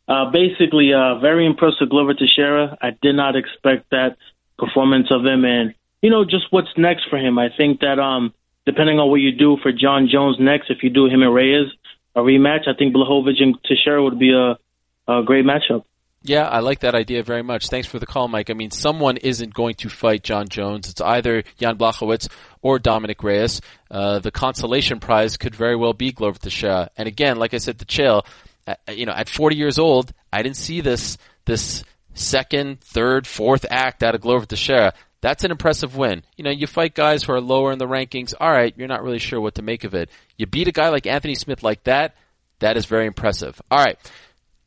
Uh, basically, uh, very impressed with Glover Teixeira. I did not expect that performance of him, and you know, just what's next for him. I think that um, depending on what you do for Jon Jones next, if you do him and Reyes a rematch, I think Blachowicz and Teixeira would be a, a great matchup. Yeah, I like that idea very much. Thanks for the call, Mike. I mean, someone isn't going to fight Jon Jones. It's either Jan Blachowicz or Dominic Reyes. Uh, the consolation prize could very well be Glover Teixeira. And again, like I said the Chael, uh, you know, at 40 years old, I didn't see this, this second, third, fourth act out of Glover Teixeira. That's an impressive win. You know, you fight guys who are lower in the rankings. All right, you're not really sure what to make of it. You beat a guy like Anthony Smith like that. That is very impressive. All right.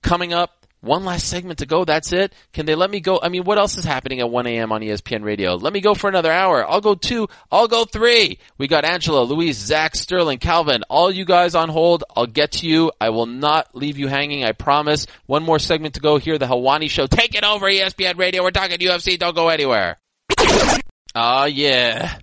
Coming up, one last segment to go. That's it. Can they let me go? I mean, what else is happening at 1 a.m. on ESPN radio? Let me go for another hour. I'll go two. I'll go three. We got Angela, Luis, Zach, Sterling, Calvin, all you guys on hold. I'll get to you. I will not leave you hanging. I promise. One more segment to go here. The Helwani Show. Take it over, ESPN radio. We're talking UFC. Don't go anywhere. Oh yeah.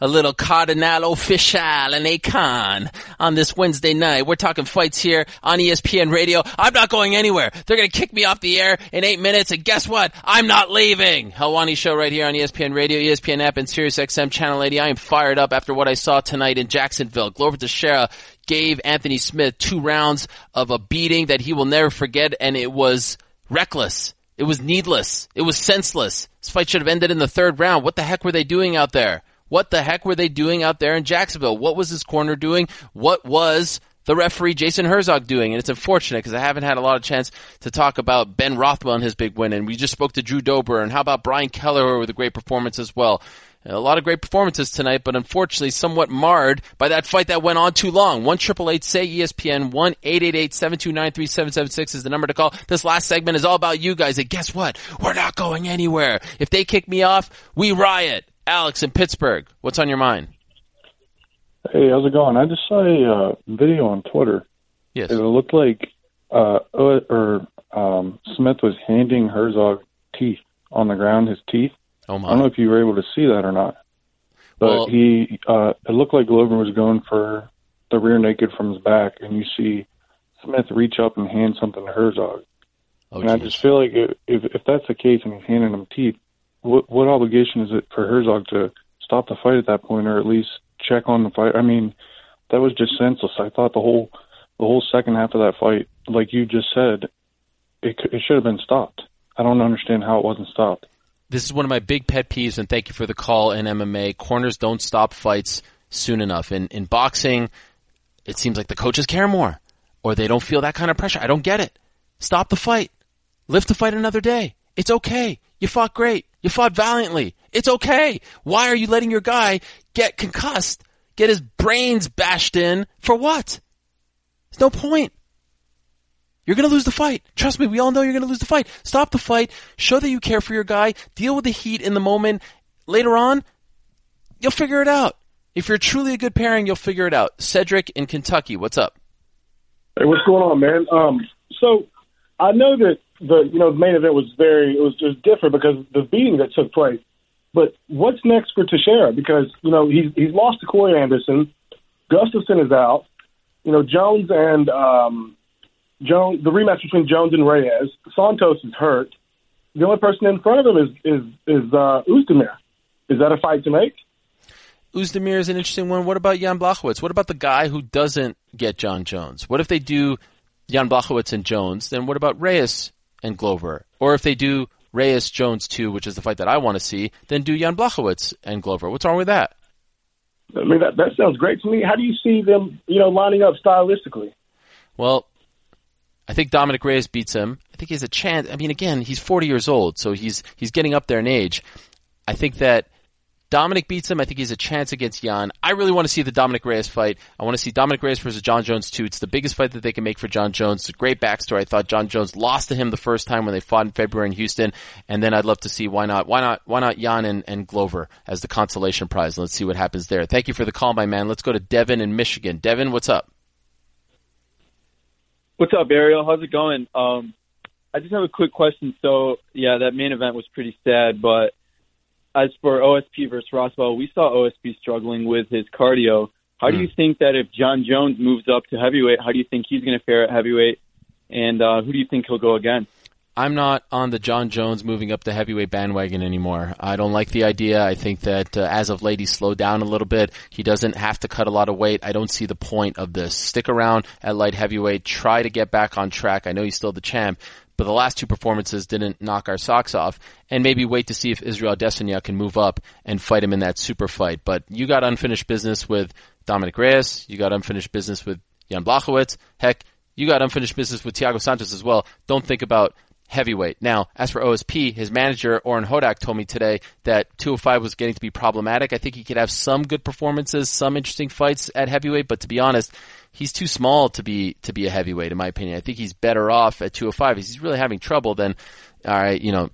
A little Cardinal Offishall and Akon on this Wednesday night. We're talking fights here on ESPN Radio. I'm not going anywhere. They're gonna kick me off the air in eight minutes and guess what? I'm not leaving. Helwani show right here on ESPN Radio, ESPN app and Sirius XM channel 80. I am fired up after what I saw tonight in Jacksonville. Glover Teixeira gave Anthony Smith two rounds of a beating that he will never forget and it was reckless. It was needless. It was senseless. This fight should have ended in the third round. What the heck were they doing out there? What the heck were they doing out there in Jacksonville? What was his corner doing? What was the referee Jason Herzog doing? And it's unfortunate because I haven't had a lot of chance to talk about Ben Rothwell and his big win. And we just spoke to Drew Dober and how about Brian Kelleher with a great performance as well. A lot of great performances tonight, but unfortunately somewhat marred by that fight that went on too long. One triple eight say ESPN one eight eight eight seven two nine three seven seven six is the number to call. This last segment is all about you guys. And guess what? We're not going anywhere. If they kick me off, we riot. Alex in Pittsburgh, what's on your mind? Hey, how's it going? I just saw a uh, video on Twitter. Yes. It looked like uh, or um, Smith was handing Herzog teeth on the ground, his teeth. Oh my. I don't know if you were able to see that or not, but Well- he uh, it looked like Glover was going for the rear naked from his back, and you see Smith reach up and hand something to Herzog. Oh, and I just feel like if if that's the case and he's handing him teeth, what what obligation is it for Herzog to stop the fight at that point, or at least check on the fight? I mean, that was just senseless. I thought the whole the whole second half of that fight, like you just said, it it should have been stopped. I don't understand how it wasn't stopped. This is one of my big pet peeves, and thank you for the call in MMA. Corners don't stop fights soon enough. In in boxing, it seems like the coaches care more, or they don't feel that kind of pressure. I don't get it. Stop the fight. Live to fight another day. It's okay. You fought great. You fought valiantly. It's okay. Why are you letting your guy get concussed, get his brains bashed in for what? There's no point. You're going to lose the fight. Trust me, we all know you're going to lose the fight. Stop the fight. Show that you care for your guy. Deal with the heat in the moment. Later on, you'll figure it out. If you're truly a good pairing, you'll figure it out. Cedric in Kentucky, what's up? Hey, what's going on, man? Um, so I know that the you know the main event was very it was just different because the beating that took place. But what's next for Teixeira? Because you know he's he's lost to Corey Anderson, Gustafsson is out. You know Jones and um, Jones the rematch between Jones and Reyes. Santos is hurt. The only person in front of him is is is uh, Oezdemir. Is that a fight to make? Oezdemir is an interesting one. What about Jan Blachowicz? What about the guy who doesn't get Jon Jones? What if they do Jan Blachowicz and Jones? Then what about Reyes and Glover? Or if they do Reyes Jones 2, which is the fight that I want to see, then do Jan Blachowicz and Glover. What's wrong with that? I mean that that sounds great to me. How do you see them you know lining up stylistically? Well, I think Dominic Reyes beats him. I think he has a chance. I mean, again, he's 40 years old, so he's he's getting up there in age. I think that Dominic beats him. I think he has a chance against Jan. I really want to see the Dominic Reyes fight. I want to see Dominic Reyes versus Jon Jones too. It's the biggest fight that they can make for Jon Jones. It's a great backstory. I thought Jon Jones lost to him the first time when they fought in February in Houston, and then I'd love to see why not why not why not Jan and, and Glover as the consolation prize. Let's see what happens there. Thank you for the call, my man. Let's go to Devin in Michigan. Devin, what's up? What's up, Ariel? How's it going? Um, I just have a quick question. So, yeah, that main event was pretty sad, but as for OSP versus Rothwell, we saw OSP struggling with his cardio. How do you think that if Jon Jones moves up to heavyweight, how do you think he's going to fare at heavyweight? And uh, who do you think he'll go against? I'm not on the Jon Jones moving up the heavyweight bandwagon anymore. I don't like the idea. I think that uh, as of late he's slowed down a little bit. He doesn't have to cut a lot of weight. I don't see the point of this. Stick around at light heavyweight. Try to get back on track. I know he's still the champ, but the last two performances didn't knock our socks off. And maybe wait to see if Israel Adesanya can move up and fight him in that super fight. But you got unfinished business with Dominic Reyes. You got unfinished business with Jan Blachowicz. Heck, you got unfinished business with Thiago Santos as well. Don't think about heavyweight. Now, as for OSP, his manager, Oren Hodak, told me today that 205 was getting to be problematic. I think he could have some good performances, some interesting fights at heavyweight, but to be honest, he's too small to be, to be a heavyweight, in my opinion. I think he's better off at 205. If he's really having trouble, then, alright, you know,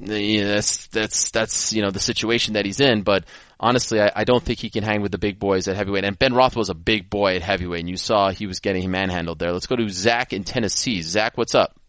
that's, that's, that's, you know, the situation that he's in, but honestly, I, I don't think he can hang with the big boys at heavyweight. And Ben Roth was a big boy at heavyweight, and you saw he was getting manhandled there. Let's go to Zach in Tennessee. Zach, what's up?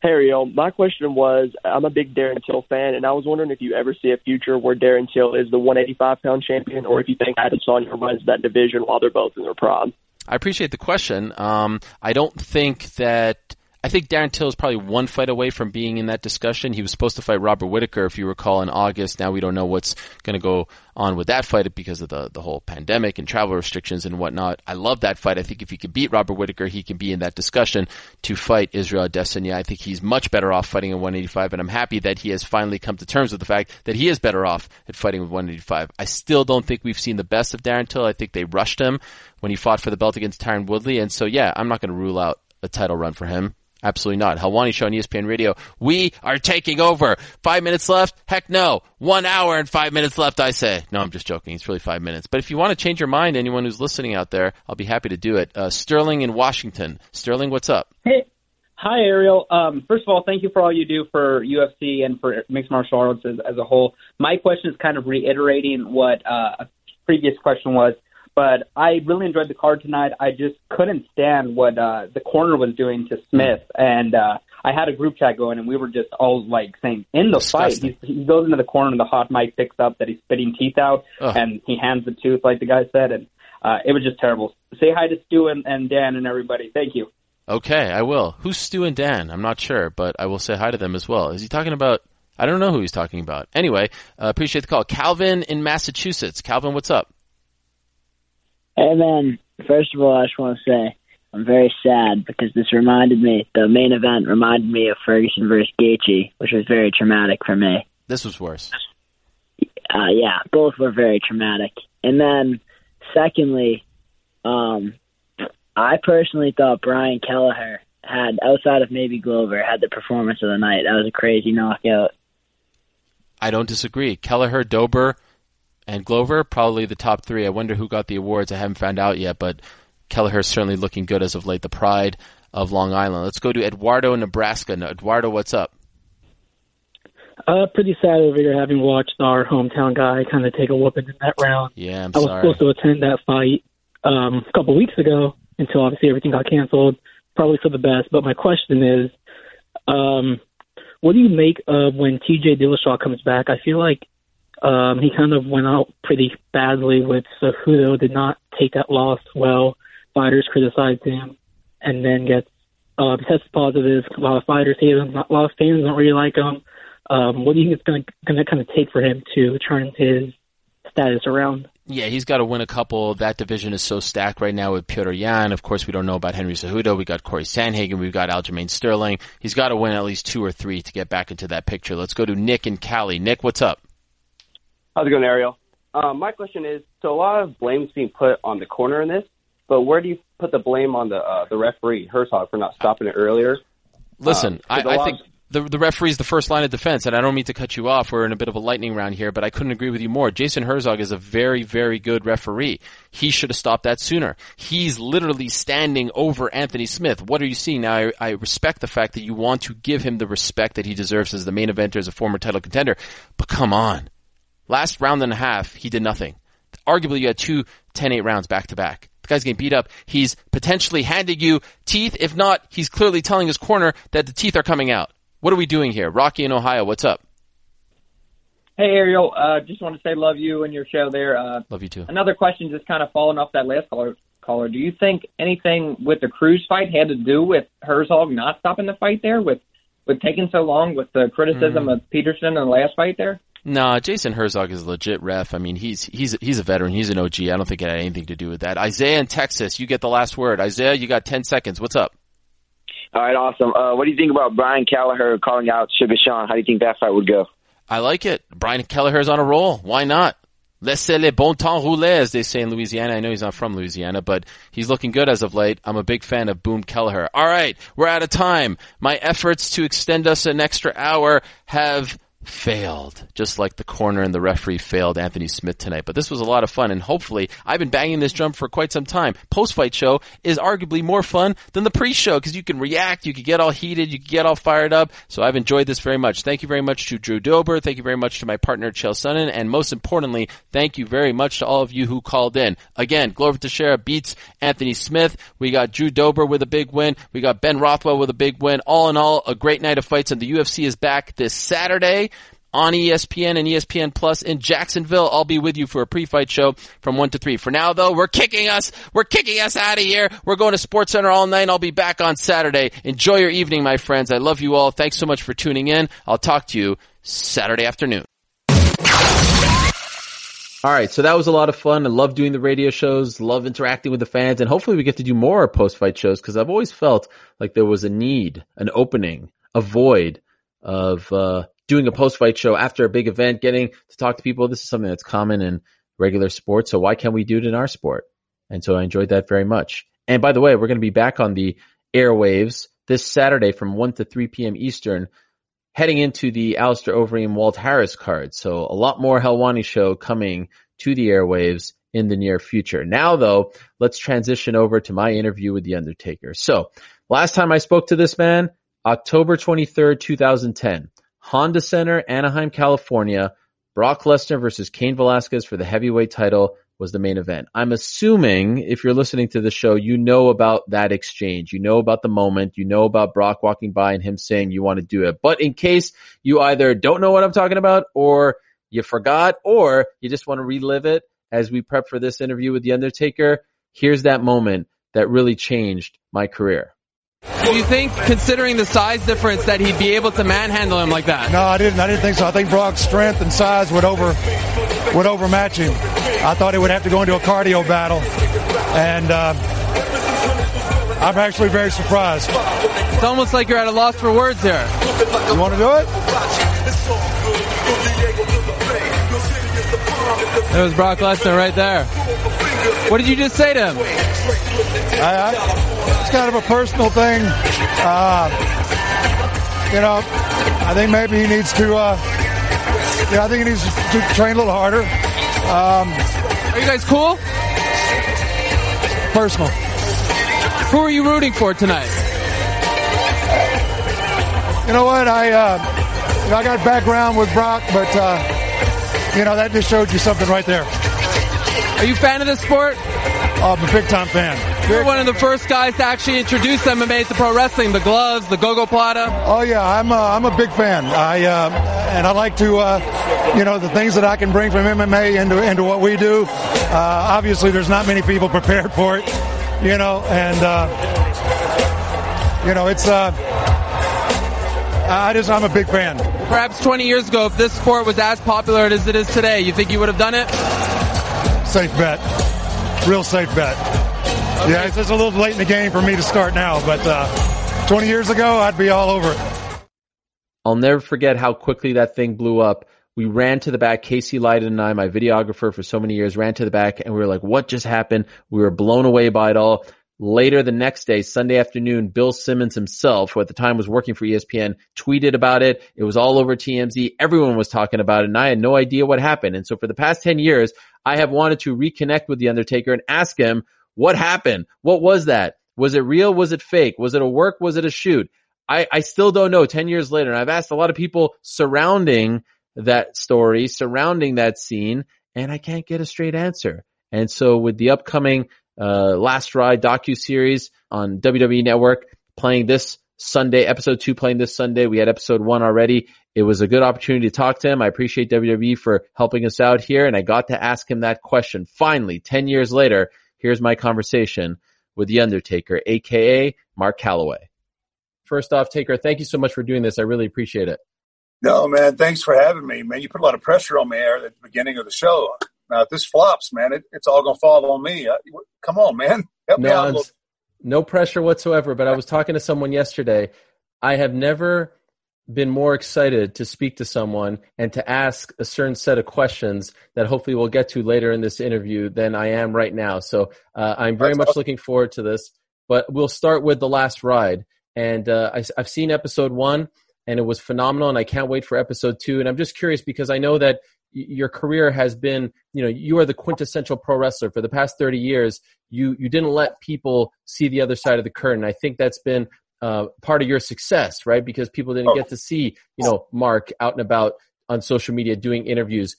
Hey, Ariel, my question was I'm a big Darren Till fan, and I was wondering if you ever see a future where Darren Till is the 185 pound champion, or if you think Adesanya runs that division while they're both in their prime. I appreciate the question. Um, I don't think that. I think Darren Till is probably one fight away from being in that discussion. He was supposed to fight Robert Whitaker, if you recall, in August. Now we don't know what's going to go on with that fight because of the the whole pandemic and travel restrictions and whatnot. I love that fight. I think if he could beat Robert Whitaker, he can be in that discussion to fight Israel Adesanya. I think he's much better off fighting at 185, and I'm happy that he has finally come to terms with the fact that he is better off at fighting with 185. I still don't think we've seen the best of Darren Till. I think they rushed him when he fought for the belt against Tyron Woodley, and so yeah, I'm not going to rule out a title run for him. Absolutely not. Helwani Show on ESPN Radio. We are taking over. Five minutes left? Heck no. One hour and five minutes left, I say. No, I'm just joking. It's really five minutes. But if you want to change your mind, anyone who's listening out there, I'll be happy to do it. Uh, Sterling in Washington. Sterling, what's up? Hey, hi Ariel. Um, first of all, thank you for all you do for UFC and for mixed martial arts as, as a whole. My question is kind of reiterating what uh, a previous question was, but I really enjoyed the card tonight. I just couldn't stand what uh, the corner was doing to Smith, and uh, I had a group chat going, and we were just all like saying, in the Disgusting. fight, he's, he goes into the corner, and the hot mic picks up that he's spitting teeth out, Ugh. and he hands the tooth, like the guy said, and uh, it was just terrible. Say hi to Stu and, and Dan and everybody. Thank you. Okay, I will. Who's Stu and Dan? I'm not sure, but I will say hi to them as well. Is he talking about? I don't know who he's talking about. Anyway, uh, appreciate the call. Calvin in Massachusetts. Calvin, what's up? Hey man, first of all, I just want to say I'm very sad because this reminded me, the main event reminded me of Ferguson versus Gaethje, which was very traumatic for me. This was worse. Uh, yeah, both were very traumatic. And then, secondly, um, I personally thought Brian Kelleher had, outside of maybe Glover, had the performance of the night. That was a crazy knockout. I don't disagree. Kelleher, Dober, and Glover probably the top three. I wonder who got the awards. I haven't found out yet, but Kelleher is certainly looking good as of late. The pride of Long Island. Let's go to Eduardo, Nebraska. Now, Eduardo, what's up? Uh, pretty sad over here having watched our hometown guy kind of take a whooping in that round. Yeah, I'm I was sorry. supposed to attend that fight um, a couple weeks ago until obviously everything got canceled. Probably for the best. But my question is, um, what do you make of when T.J. Dillashaw comes back? I feel like um, he kind of went out pretty badly with Cejudo. Did not take that loss well. Fighters criticized him, and then gets uh, tested positive. A lot of fighters hate him. A lot of fans don't really like him. Um, what do you think it's going to kind of take for him to turn his status around? Yeah, he's got to win a couple. That division is so stacked right now with Petr Yan. Of course, we don't know about Henry Cejudo. We got Corey Sandhagen. We've got Aljamain Sterling. He's got to win at least two or three to get back into that picture. Let's go to Nick and Cali. Nick, what's up? How's it going, Ariel? Um, my question is: so a lot of blame's being put on the corner in this, but where do you put the blame on the uh, the referee Herzog for not stopping it earlier? Listen, Um, I, 'cause a I lot think the the referee's the first line of defense, and I don't mean to cut you off. We're in a bit of a lightning round here, but I couldn't agree with you more. Jason Herzog is a very, very good referee. He should have stopped that sooner. He's literally standing over Anthony Smith. What are you seeing now? I, I respect the fact that you want to give him the respect that he deserves as the main eventer, as a former title contender, but come on. Last round and a half, he did nothing. Arguably, you had two 10-8 rounds back to back. The guy's getting beat up. He's potentially handing you teeth. If not, he's clearly telling his corner that the teeth are coming out. What are we doing here? Rocky in Ohio, what's up? Hey Ariel, uh, just want to say love you and your show there. Uh, Love you too. another question, just kind of falling off that last caller. Caller, do you think anything with the Cruz fight had to do with Herzog not stopping the fight there, with with taking so long, with the criticism Mhm. of Peterson in the last fight there? Nah, Jason Herzog is a legit ref. I mean, he's he's he's a veteran. He's an OG. I don't think it had anything to do with that. Isaiah in Texas, you get the last word. Isaiah, you got ten seconds. What's up? All right, awesome. Uh, what do you think about Brian Kelleher calling out Sugar Sean? How do you think that fight would go? I like it. Brian Kelleher's on a roll. Why not? Laissez les bon temps rouler, as they say in Louisiana. I know he's not from Louisiana, but he's looking good as of late. I'm a big fan of Boom Kelleher. All right, we're out of time. My efforts to extend us an extra hour have failed, just like the corner and the referee failed Anthony Smith tonight. But this was a lot of fun, and hopefully, I've been banging this drum for quite some time. Post fight show is arguably more fun than the pre show because you can react, you can get all heated, you can get all fired up. So I've enjoyed this very much. Thank you very much to Drew Dober. Thank you very much to my partner Chael Sonnen, and most importantly, thank you very much to all of you who called in. Again, Glover Teixeira beats Anthony Smith. We got Drew Dober with a big win. We got Ben Rothwell with a big win. All in all, a great night of fights, and the UFC is back this Saturday on ESPN and ESPN Plus in Jacksonville. I'll be with you for a pre-fight show from 1 to 3. For now though, we're kicking us, we're kicking us out of here. We're going to Sports Center all night. I'll be back on Saturday. Enjoy your evening, my friends. I love you all. Thanks so much for tuning in. I'll talk to you Saturday afternoon. All right, so that was a lot of fun. I love doing the radio shows, love interacting with the fans, and hopefully we get to do more post-fight shows because I've always felt like there was a need, an opening, a void of uh, doing a post-fight show after a big event, getting to talk to people. This is something that's common in regular sports, so why can't we do it in our sport? And so I enjoyed that very much. And by the way, we're going to be back on the airwaves this Saturday from 1 to 3 p.m. Eastern heading into the Alistair Overeem Walt Harris card. So a lot more Helwani show coming to the airwaves in the near future. Now though, let's transition over to my interview with The Undertaker. So last time I spoke to this man, October 23rd, 2010, Honda Center, Anaheim, California, Brock Lesnar versus Cain Velasquez for the heavyweight title was the main event. I'm assuming if you're listening to the show, you know about that exchange. You know about the moment. You know about Brock walking by and him saying you want to do it. But in case you either don't know what I'm talking about or you forgot or you just want to relive it as we prep for this interview with The Undertaker, here's that moment that really changed my career. Do you think, considering the size difference, that he'd be able to manhandle him like that? No, I didn't. I didn't think so. I think Brock's strength and size would over would overmatch him. I thought he would have to go into a cardio battle, and uh, I'm actually very surprised. It's almost like you're at a loss for words here. You want to do it? There was Brock Lesnar right there. What did you just say to him? I, I, it's kind of a personal thing. Uh, you know, I think maybe he needs to. Uh, yeah, I think he needs to train a little harder. Um, Are you guys cool? Personal. Who are you rooting for tonight? You know what? I uh, I got background with Brock, but uh, you know that just showed you something right there. Are you a fan of this sport? Oh, I'm a big time fan. You're one of the first guys to actually introduce MMA to pro wrestling. The gloves, the gogoplata. Oh yeah, I'm a, I'm a big fan. I uh, and I like to uh, you know the things that I can bring from MMA into into what we do. Uh, obviously, there's not many people prepared for it, you know, and uh, you know it's. Uh, I just I'm a big fan. Perhaps 20 years ago, if this sport was as popular as it is today, you think you would have done it? Safe bet, real safe bet. Okay. Yeah, it's just a little late in the game for me to start now, but uh, 20 years ago, I'd be all over it. I'll never forget how quickly that thing blew up. We ran to the back. Casey Leydon and I, my videographer for so many years, ran to the back and we were like, what just happened? We were blown away by it all. Later the next day, Sunday afternoon, Bill Simmons himself, who at the time was working for ESPN, tweeted about it. It was all over TMZ. Everyone was talking about it and I had no idea what happened. And so for the past 10 years, I have wanted to reconnect with The Undertaker and ask him, what happened? What was that? Was it real? Was it fake? Was it a work? Was it a shoot? I, I still don't know 10 years later. And I've asked a lot of people surrounding that story, surrounding that scene, and I can't get a straight answer. And so with the upcoming uh, Last Ride docu series on WWE Network playing this Sunday, episode two playing this Sunday. We had episode one already. It was a good opportunity to talk to him. I appreciate WWE for helping us out here. And I got to ask him that question. Finally, 10 years later, here's my conversation with The Undertaker, aka Mark Calaway. First off, Taker, thank you so much for doing this. I really appreciate it. No, man, thanks for having me, man. You put a lot of pressure on me at the beginning of the show. Now, if this flops, man, it, it's all going to fall on me. Uh, come on, man. Help me out. No, no pressure whatsoever. But I was talking to someone yesterday. I have never been more excited to speak to someone and to ask a certain set of questions that hopefully we'll get to later in this interview than I am right now. So uh, I'm very much looking forward to this. But we'll start with the last ride. And uh, I, I've seen episode one, and it was phenomenal. And I can't wait for episode two. And I'm just curious because I know that your career has been, you know, you are the quintessential pro wrestler for the past 30 years. You you didn't let people see the other side of the curtain. I think that's been uh, part of your success, right? Because people didn't get to see, you know, Mark out and about on social media doing interviews.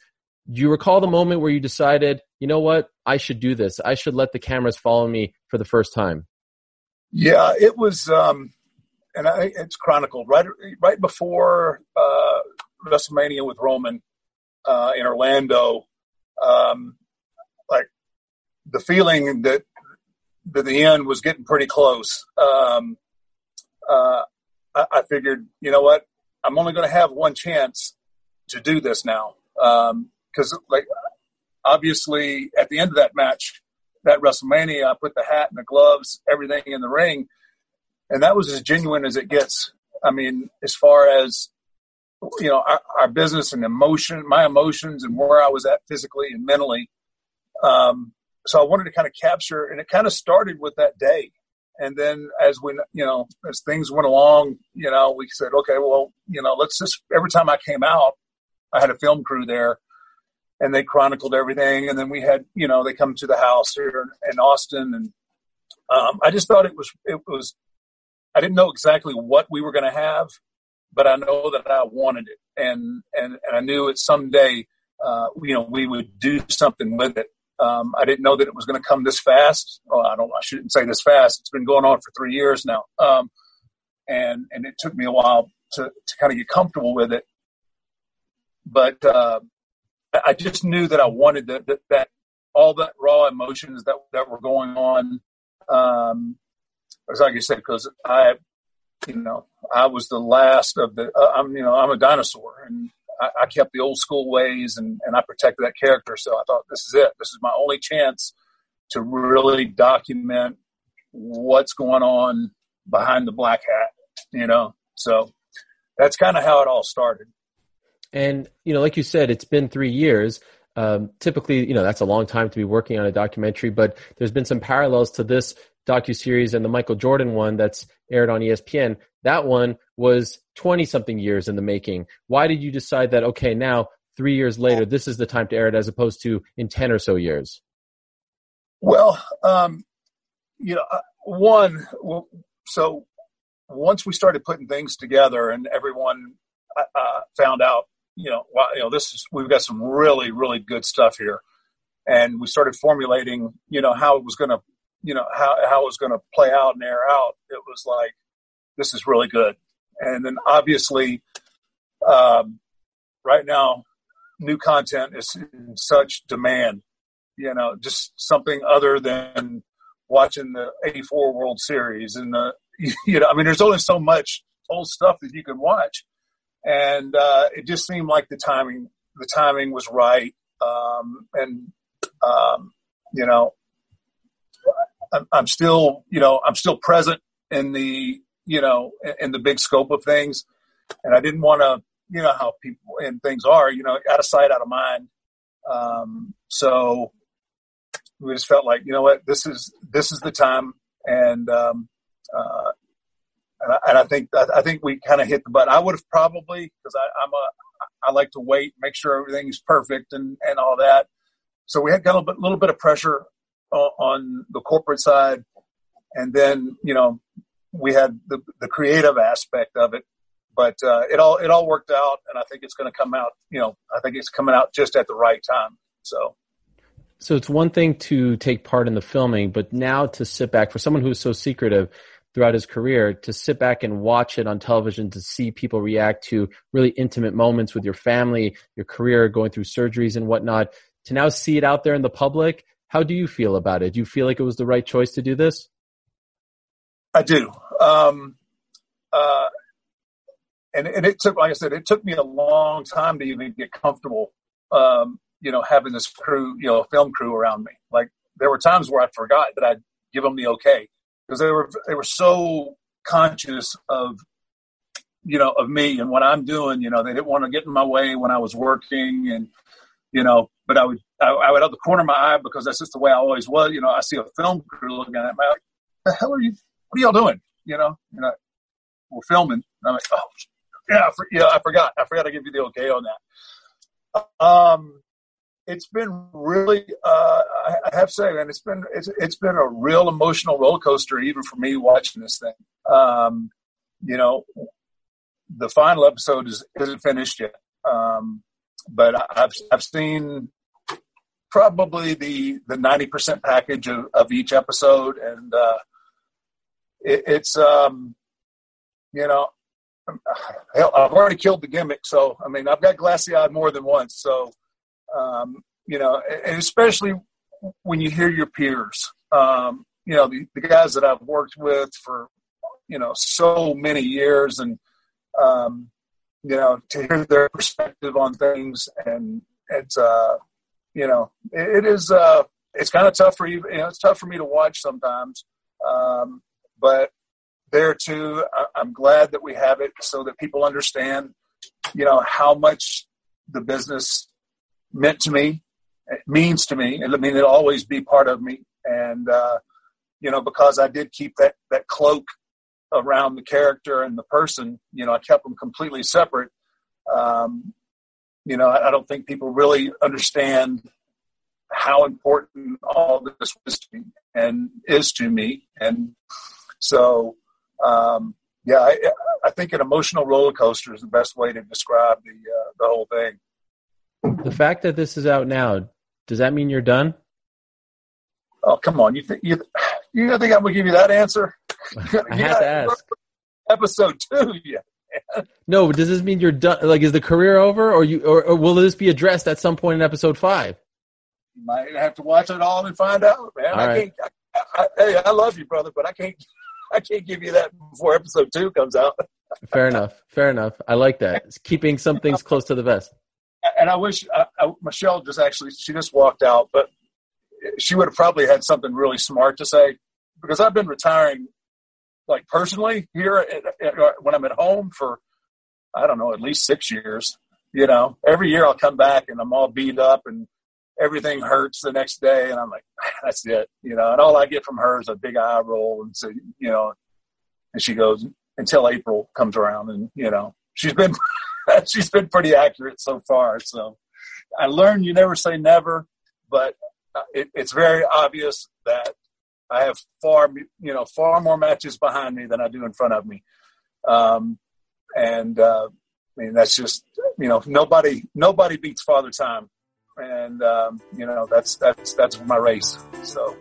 Do you recall the moment where you decided, you know what, I should do this. I should let the cameras follow me for the first time. Yeah, it was, um, and I, it's chronicled right right before uh, WrestleMania with Roman uh, in Orlando. Um, like the feeling that that the end was getting pretty close. Um, uh, I, I, figured, you know what, I'm only going to have one chance to do this now. Because, um, like, obviously, at the end of that match, that WrestleMania, I put the hat and the gloves, everything in the ring, and that was as genuine as it gets. I mean, as far as you know, our, our business and emotion, my emotions, and where I was at physically and mentally. Um, so I wanted to kind of capture, and it kind of started with that day. And then as we, you know, as things went along, you know, we said, okay, well, you know, let's just, every time I came out, I had a film crew there and they chronicled everything. And then we had, you know, they come to the house here in Austin. And um, I just thought it was, it was, I didn't know exactly what we were going to have, but I know that I wanted it. And, and, and I knew it someday, uh, you know, we would do something with it. Um, I didn't know that it was going to come this fast. Well, I don't. I shouldn't say this fast. It's been going on for three years now, um, and and it took me a while to to kind of get comfortable with it. But uh, I just knew that I wanted that, that, that all that raw emotions that that were going on. Um, like I said, because I you know, I was the last of the. Uh, I'm you know I'm a dinosaur, and I, I kept the old school ways, and and I protected that character. So I thought this is it. This is my only chance to really document what's going on behind the black hat. You know, so that's kind of how it all started. And you know, like you said, it's been three years. Um, typically, you know, that's a long time to be working on a documentary, but there's been some parallels to this docu series and the Michael Jordan one that's aired on ESPN. That one was 20 something years in the making. Why did you decide that, okay, now three years later, this is the time to air it as opposed to in 10 or so years? Well, um, you know, uh, one, so once we started putting things together and everyone uh, uh, found out, you know, wow, you know, this is we've got some really really good stuff here, and we started formulating, you know, how it was going to, you know, how how it was going to play out and air out. It was like, this is really good, and then obviously, um, right now, new content is in such demand. You know, just something other than watching the '84 World Series and the you know, I mean, there's only so much old stuff that you can watch, and uh, it just seemed like the timing the timing was right, um, and um, you know, I'm, I'm still you know I'm still present in the you know in the big scope of things, and I didn't want to you know how people and things are you know out of sight out of mind. Um, so we just felt like you know what this is this is the time and um, uh, and, I, and I think I think we kind of hit the button. I would have probably because I'm a I like to wait, make sure everything's perfect and and all that. So we had of a little bit of pressure on, on the corporate side, and then you know we had the the creative aspect of it. But uh, it all it all worked out, and I think it's going to come out. You know, I think it's coming out just at the right time. So so it's one thing to take part in the filming, but now to sit back for someone who's so secretive throughout his career to sit back and watch it on television to see people react to really intimate moments with your family, your career, going through surgeries and whatnot, to now see it out there in the public. How do you feel about it? Do you feel like it was the right choice to do this? I do. Um, uh, and, and it took, like I said, it took me a long time to even get comfortable, um, you know, having this crew, you know, film crew around me. Like there were times where I forgot that I'd give them the okay because they were they were so conscious of you know of me and what I'm doing. You know, they didn't want to get in my way when I was working, and you know, but I would I, I would have the corner of my eye because that's just the way I always was. You know, I see a film crew looking at me, like, the hell are you? What are y'all doing? You know, you know, we're filming. I'm like, oh, yeah, I for, yeah, I forgot. I forgot to give you the okay on that. Um, it's been really uh, I have to say, man, it's been it's, it's been a real emotional roller coaster even for me watching this thing. Um, you know, the final episode is isn't finished yet, um, but I've I've seen probably the the ninety percent package of, of each episode, and uh, it, it's um, you know. Hell, I've already killed the gimmick, so I mean, I've got glassy eyed more than once. So, um, you know, and especially when you hear your peers, um, you know, the, the, guys that I've worked with for, you know, so many years and, um, you know, to hear their perspective on things and it's, uh, you know, it, it is, uh, it's kind of tough for you, you know, it's tough for me to watch sometimes. Um, but there too, I, I'm glad that we have it so that people understand, you know, how much the business meant to me it means to me. And I mean, it'll always be part of me. And, uh, you know, because I did keep that, that cloak around the character and the person, you know, I kept them completely separate. Um, you know, I, I don't think people really understand how important all this was to me and is to me. And so, um, yeah, I, I, think an emotional roller coaster is the best way to describe the uh, the whole thing. The fact that this is out now, does that mean you're done? Oh, come on. You think you you think I'm gonna give you that answer? I have to ask. Episode two, yeah. No, does this mean you're done? Like, is the career over, or you, or, or will this be addressed at some point in episode five? You might have to watch it all and find out, man. All I right. can't. I, I, hey, I love you, brother, but I can't. I can't give you that before episode two comes out. Fair enough. Fair enough. I like that. It's keeping some things close to the vest. And I wish I, I, Michelle just actually she just walked out, but she would have probably had something really smart to say because I've been retiring like personally here at, at, uh, when I'm at home for I don't know at least six years. You know, every year I'll come back and I'm all beat up and everything hurts the next day, and I'm like, that's it. You know, and all I get from her is a big eye roll and say, you know, and she goes until April comes around, and you know, she's been she's been pretty accurate so far. So I learned you never say never, but uh, it, it's very obvious that I have far, you know, far more matches behind me than I do in front of me. Um, and uh, I mean, that's just, you know, nobody, nobody beats Father Time, and um, you know, that's that's that's my race. So.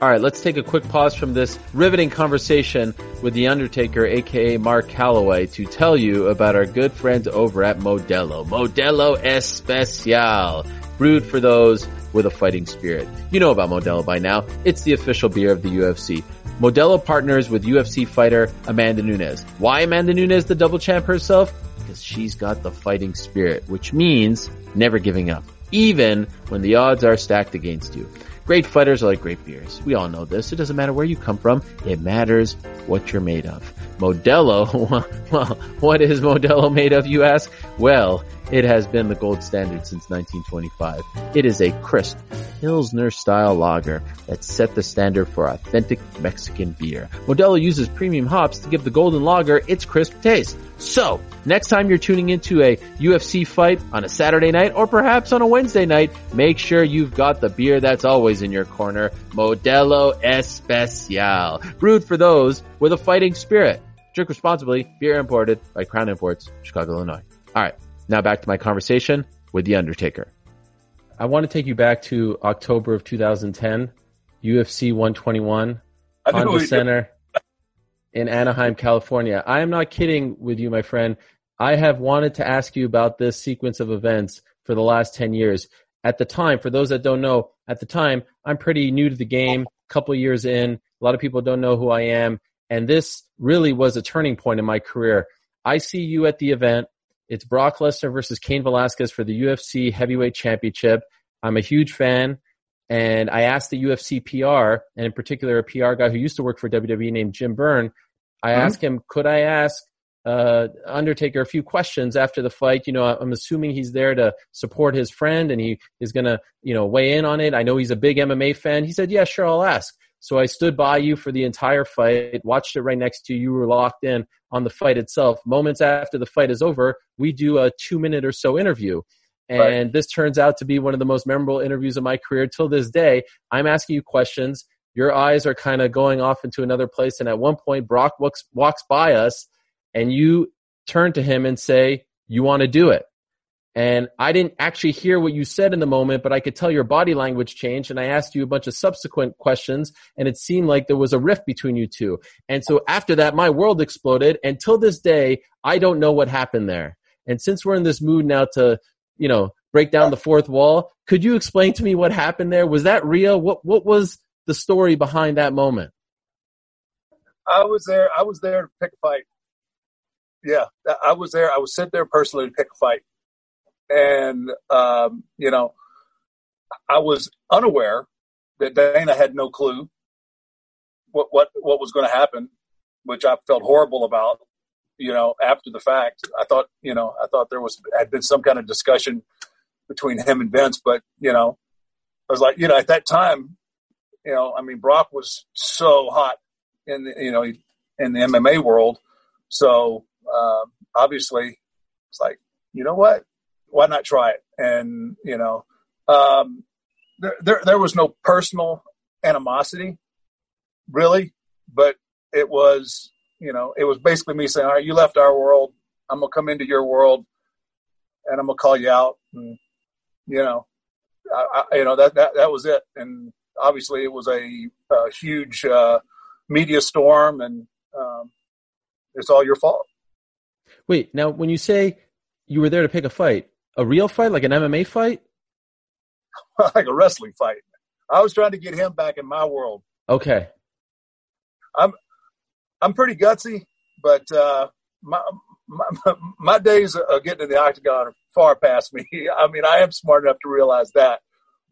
All right, let's take a quick pause from this riveting conversation with The Undertaker, aka Mark Calaway, to tell you about our good friends over at Modelo. Modelo Especial. Brewed for those with a fighting spirit. You know about Modelo by now. It's the official beer of the UFC. Modelo partners with UFC fighter Amanda Nunes. Why Amanda Nunes, the double champ herself? Because she's got the fighting spirit, which means never giving up, even when the odds are stacked against you. Great fighters are like great beers. We all know this. It doesn't matter where you come from. It matters what you're made of. Modelo, well, what is Modelo made of, you ask? Well, it has been the gold standard since 1925. It is a crisp Pilsner style lager that set the standard for authentic Mexican beer. Modelo uses premium hops to give the golden lager its crisp taste. So, next time you're tuning into a UFC fight on a Saturday night or perhaps on a Wednesday night, make sure you've got the beer that's always in your corner, Modelo Especial. Brewed for those with a fighting spirit. Drink responsibly, beer imported by Crown Imports, Chicago, Illinois. Alright, now back to my conversation with The Undertaker. I want to take you back to October of 2010, UFC 121, Honda Center in Anaheim, California. I am not kidding with you, my friend. I have wanted to ask you about this sequence of events for the last 10 years. At the time, for those that don't know, at the time, I'm pretty new to the game, a couple years in. A lot of people don't know who I am. And this really was a turning point in my career. I see you at the event. It's Brock Lesnar versus Cain Velasquez for the UFC Heavyweight Championship. I'm a huge fan. And I asked the UFC PR, and in particular, a PR guy who used to work for WWE named Jim Byrne. I mm-hmm. asked him, could I ask uh, Undertaker a few questions after the fight? You know, I'm assuming he's there to support his friend and he is going to, you know, weigh in on it. I know he's a big MMA fan. He said, yeah, sure, I'll ask. So I stood by you for the entire fight, watched it right next to you. You were locked in on the fight itself. Moments after the fight is over, we do a two minute or so interview. And right. this turns out to be one of the most memorable interviews of my career till this day. I'm asking you questions. Your eyes are kind of going off into another place. And at one point, Brock walks, walks by us and you turn to him and say, you want to do it. And I didn't actually hear what you said in the moment, but I could tell your body language changed. And I asked you a bunch of subsequent questions and it seemed like there was a rift between you two. And so after that, my world exploded. And till this day, I don't know what happened there. And since we're in this mood now to, you know, break down the fourth wall, could you explain to me what happened there? Was that real? What, what was the story behind that moment? I was there. I was there to pick a fight. Yeah, I was there. I was sent there personally to pick a fight and um, you know, I was unaware that Dana had no clue what what what was going to happen, which I felt horrible about. You know, after the fact, I thought you know I thought there was had been some kind of discussion between him and Vince, but you know, I was like, you know, at that time, you know, I mean, Brock was so hot in the, you know in the MMA world, so uh, obviously it's like, you know what, why not try it? And you know, um, there, there there was no personal animosity, really, but it was you know it was basically me saying, all right, you left our world, I'm gonna come into your world, and I'm gonna call you out, and you know, I, I, you know that that that was it, and obviously it was a, a huge uh, media storm, and um, it's all your fault. Wait, now when you say you were there to pick a fight, a real fight, like an MMA fight? like a wrestling fight. I was trying to get him back in my world. Okay. I'm I'm pretty gutsy, but uh, my, my my days of getting in the octagon are far past me. I mean, I am smart enough to realize that,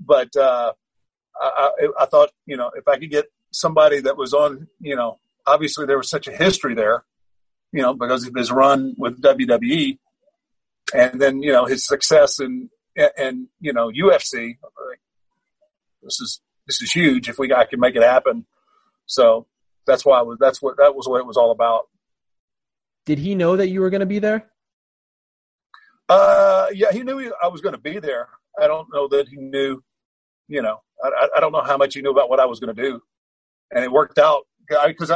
but uh, I, I, I thought you know if I could get somebody that was on, you know, obviously there was such a history there, you know, because of his run with WWE, and then you know his success in and you know UFC. This is this is huge. If we I can make it happen, so that's why I was. That's what that was what it was all about. Did he know that you were going to be there? Uh, yeah, he knew I was going to be there. I don't know that he knew. You know, I, I don't know how much he knew about what I was going to do, and it worked out because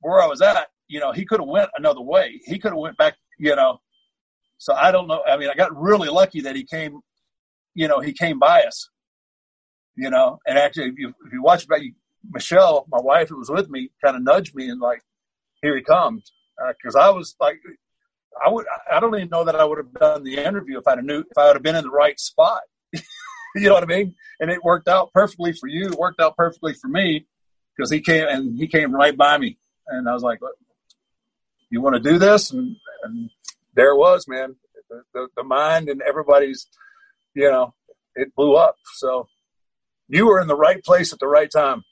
where I was at, you know, he could have went another way. He could have went back, you know. So I don't know. I mean, I got really lucky that he came, you know, he came by us, you know. And actually, if you if you watch back, Michelle, my wife who was with me, kind of nudged me and like, here he comes, uh, I was like, I would, I don't even know that I would have done the interview if I knew if I would have been in the right spot. you know what I mean? And it worked out perfectly for you. It worked out perfectly for me because he came and he came right by me, and I was like, "You want to do this?" And, and there it was, man. The, the, the mind and everybody's, you know, it blew up. So you were in the right place at the right time.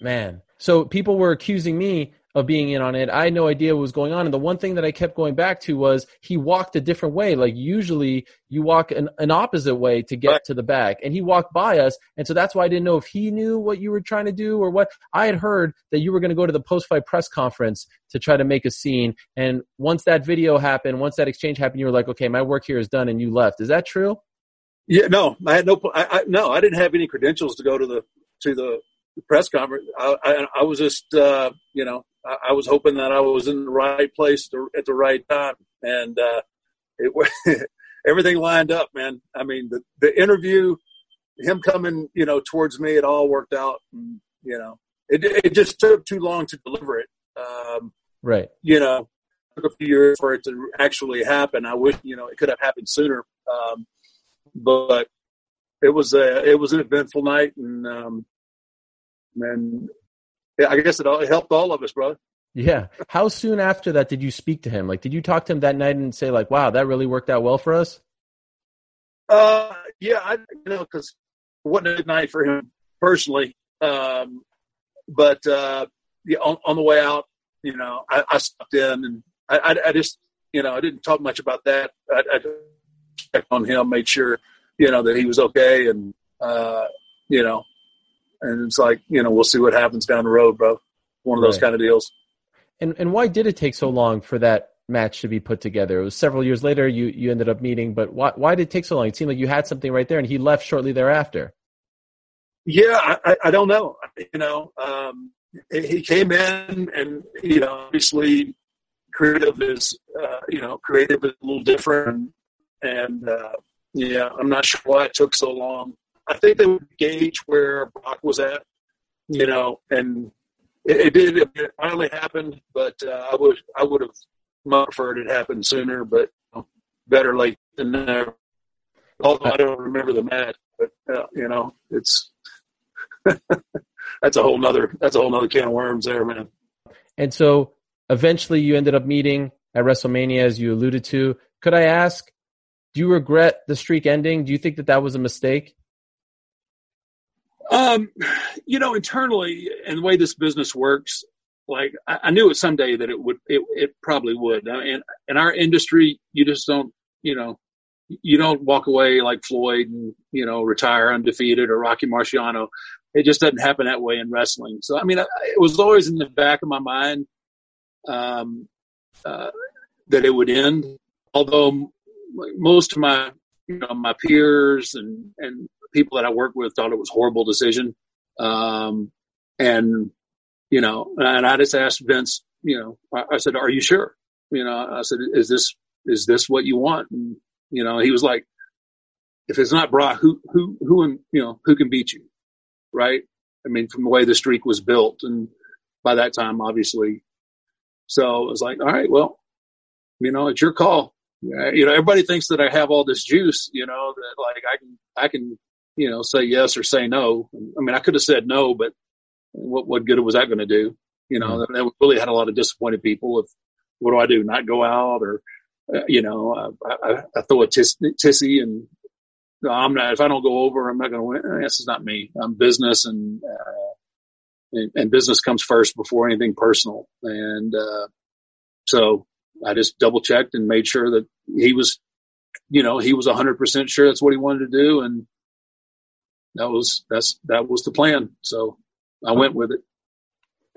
Man. So people were accusing me of being in on it. I had no idea what was going on. And the one thing that I kept going back to was he walked a different way. Like usually you walk an, an opposite way to get to the back and he walked by us. And so that's why I didn't know if he knew what you were trying to do or what I had heard that you were going to go to the post fight press conference to try to make a scene. And once that video happened, once that exchange happened, you were like, okay, my work here is done and you left. Is that true? Yeah, no, I had no, I, I no, I didn't have any credentials to go to the, to the press conference. I, I, I was just, uh, you know, I, was hoping that I was in the right place to, at the right time, and uh, it everything lined up, man. I mean, the the interview, him coming, you know, towards me, it all worked out. And, you know, it it just took too long to deliver it. Um, right. You know, took a few years for it to actually happen. I wish, you know, it could have happened sooner. Um, but it was a it was an eventful night, and um, and I guess it, all, it helped all of us, brother. Yeah. How soon after that did you speak to him? Like, did you talk to him that night and say, like, "Wow, that really worked out well for us"? Uh, yeah, I you know because it wasn't a good night for him personally. Um, but uh, yeah, on, on the way out, you know, I, I stopped in and I, I, I, just, you know, I didn't talk much about that. I, I checked on him, made sure, you know, that he was okay, and uh, you know, and it's like you know we'll see what happens down the road, bro. One of those kind of deals. And and why did it take so long for that match to be put together? It was several years later. You you ended up meeting, but why why did it take so long? It seemed like you had something right there, and he left shortly thereafter. Yeah, I, I don't know. You know, um, he came in, and you know, obviously, creative is uh, you know, creative is a little different, and uh, yeah, I'm not sure why it took so long. I think they would gauge where Brock was at, you know, and it, it did. It finally happened, but uh, I would I would have preferred it happened sooner, but you know, better late than never. Although I don't remember the match, but uh, you know, it's that's a whole nother that's a whole nother can of worms there, man. And so eventually, you ended up meeting at WrestleMania, as you alluded to. Could I ask? Do you regret the streak ending? Do you think that that was a mistake? Um, you know, internally, and the way this business works, like I, I knew it someday that it would, it, it probably would. And in our industry, you just don't, you know, you don't walk away like Floyd and you know retire undefeated or Rocky Marciano. It just doesn't happen that way in wrestling. So I mean, it was always in the back of my mind um, uh, that it would end. Although most of my you know my peers and and people that I worked with thought it was horrible decision. Um, and, you know, and I just asked Vince, you know, I, I said, are you sure? You know, I said, is this, is this what you want? And, you know, he was like, if it's not Brock, who, who, who, you know, who can beat you? Right. I mean, from the way the streak was built. And by that time, obviously, so it was like, all right, well, you know, it's your call. You know, everybody thinks that I have all this juice, you know, that like I can, I can you know, say yes or say no. I mean, I could have said no, but what what good was that going to do? You know, mm-hmm. that really had a lot of disappointed people. Of what do I do? Not go out, or uh, you know, uh, I, I, throw a tis, tissy, and I'm not. If I don't go over, I'm not going to win. This is not me. I'm business, and, uh, and and business comes first before anything personal. And uh, so I just double checked and made sure that he was, you know, he was 100% sure that's what he wanted to do, and that was that's that was the plan. So I went with it.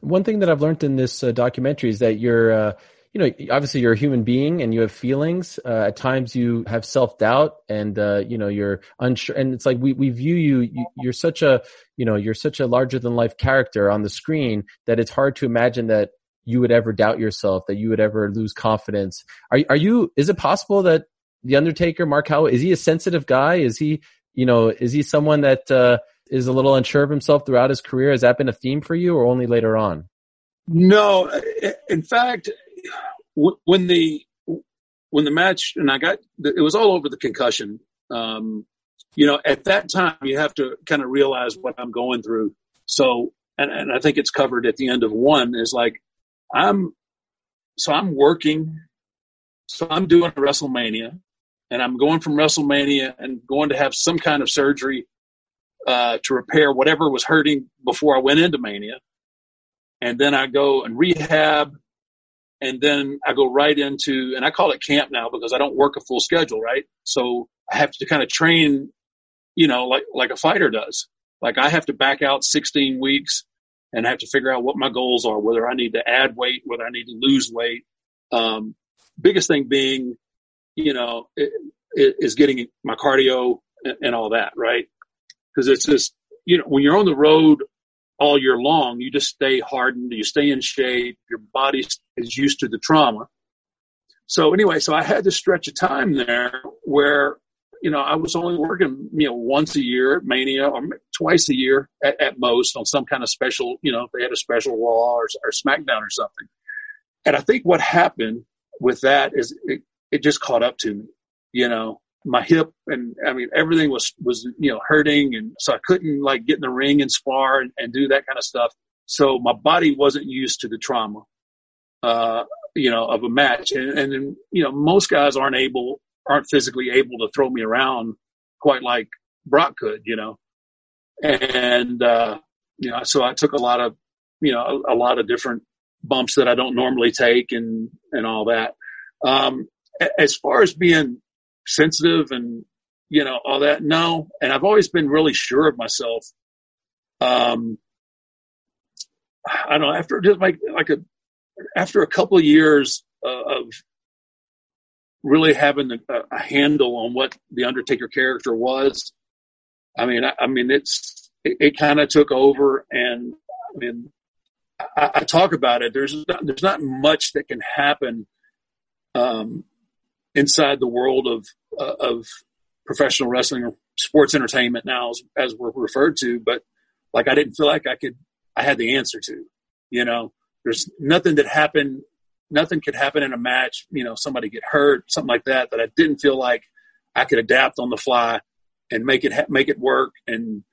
One thing that I've learned in this uh, documentary is that you're, uh, you know, obviously you're a human being and you have feelings. Uh, at times you have self doubt and, uh, you know, you're unsure. And it's like we, we view you, you, you're such a, you know, you're such a larger than life character on the screen that it's hard to imagine that you would ever doubt yourself, that you would ever lose confidence. Are, are you, is it possible that the Undertaker, Mark Calaway, is he a sensitive guy? Is he, you know, is he someone that, uh, is a little unsure of himself throughout his career? Has that been a theme for you, or only later on? No, in fact, when the when the match and I got it was all over the concussion. Um, you know, at that time you have to kind of realize what I'm going through. So, and, and I think it's covered at the end of one is like I'm so I'm working, so I'm doing WrestleMania, and I'm going from WrestleMania and going to have some kind of surgery uh, to repair whatever was hurting before I went into mania. And then I go and rehab. And then I go right into, and I call it camp now because I don't work a full schedule, right? So I have to kind of train, you know, like, like a fighter does. Like I have to back out 16 weeks and I have to figure out what my goals are, whether I need to add weight, whether I need to lose weight. Um, biggest thing being, you know, it, it is getting my cardio and, and all that, right? because it's just you know when you're on the road all year long, you just stay hardened, you stay in shape, your body is used to the trauma. So anyway, so I had to stretch a time there where you know I was only working you know once a year at Mania or twice a year at, at most on some kind of special you know if they had a special Raw or, or SmackDown or something. And I think what happened with that is it, it just caught up to me. You know, my hip and I mean everything was was you know hurting and so I couldn't like get in the ring and spar and, and do that kind of stuff. So my body wasn't used to the trauma, uh, you know, of a match. And, and then, you know, most guys aren't able, aren't physically able to throw me around quite like Brock could, you know. And, uh, you know, so I took a lot of, you know, a, a lot of different bumps that I don't normally take and, and all that. Um, as far as being sensitive and you know all that. No, and I've always been really sure of myself. Um, I don't know after just like like a after a couple of years of really having a, a, handle on what the Undertaker character was. I mean, I, I mean, it's it, it kind of took over, and I mean, I, I, talk about it. There's not, there's not much that can happen um, inside the world of uh, of professional wrestling or sports entertainment now, as, as we're referred to. But like, I didn't feel like I could. I had the answer to. You know, there's nothing that happened. Nothing could happen in a match. You know, somebody get hurt, something like that. That I didn't feel like I could adapt on the fly and make it make it work. And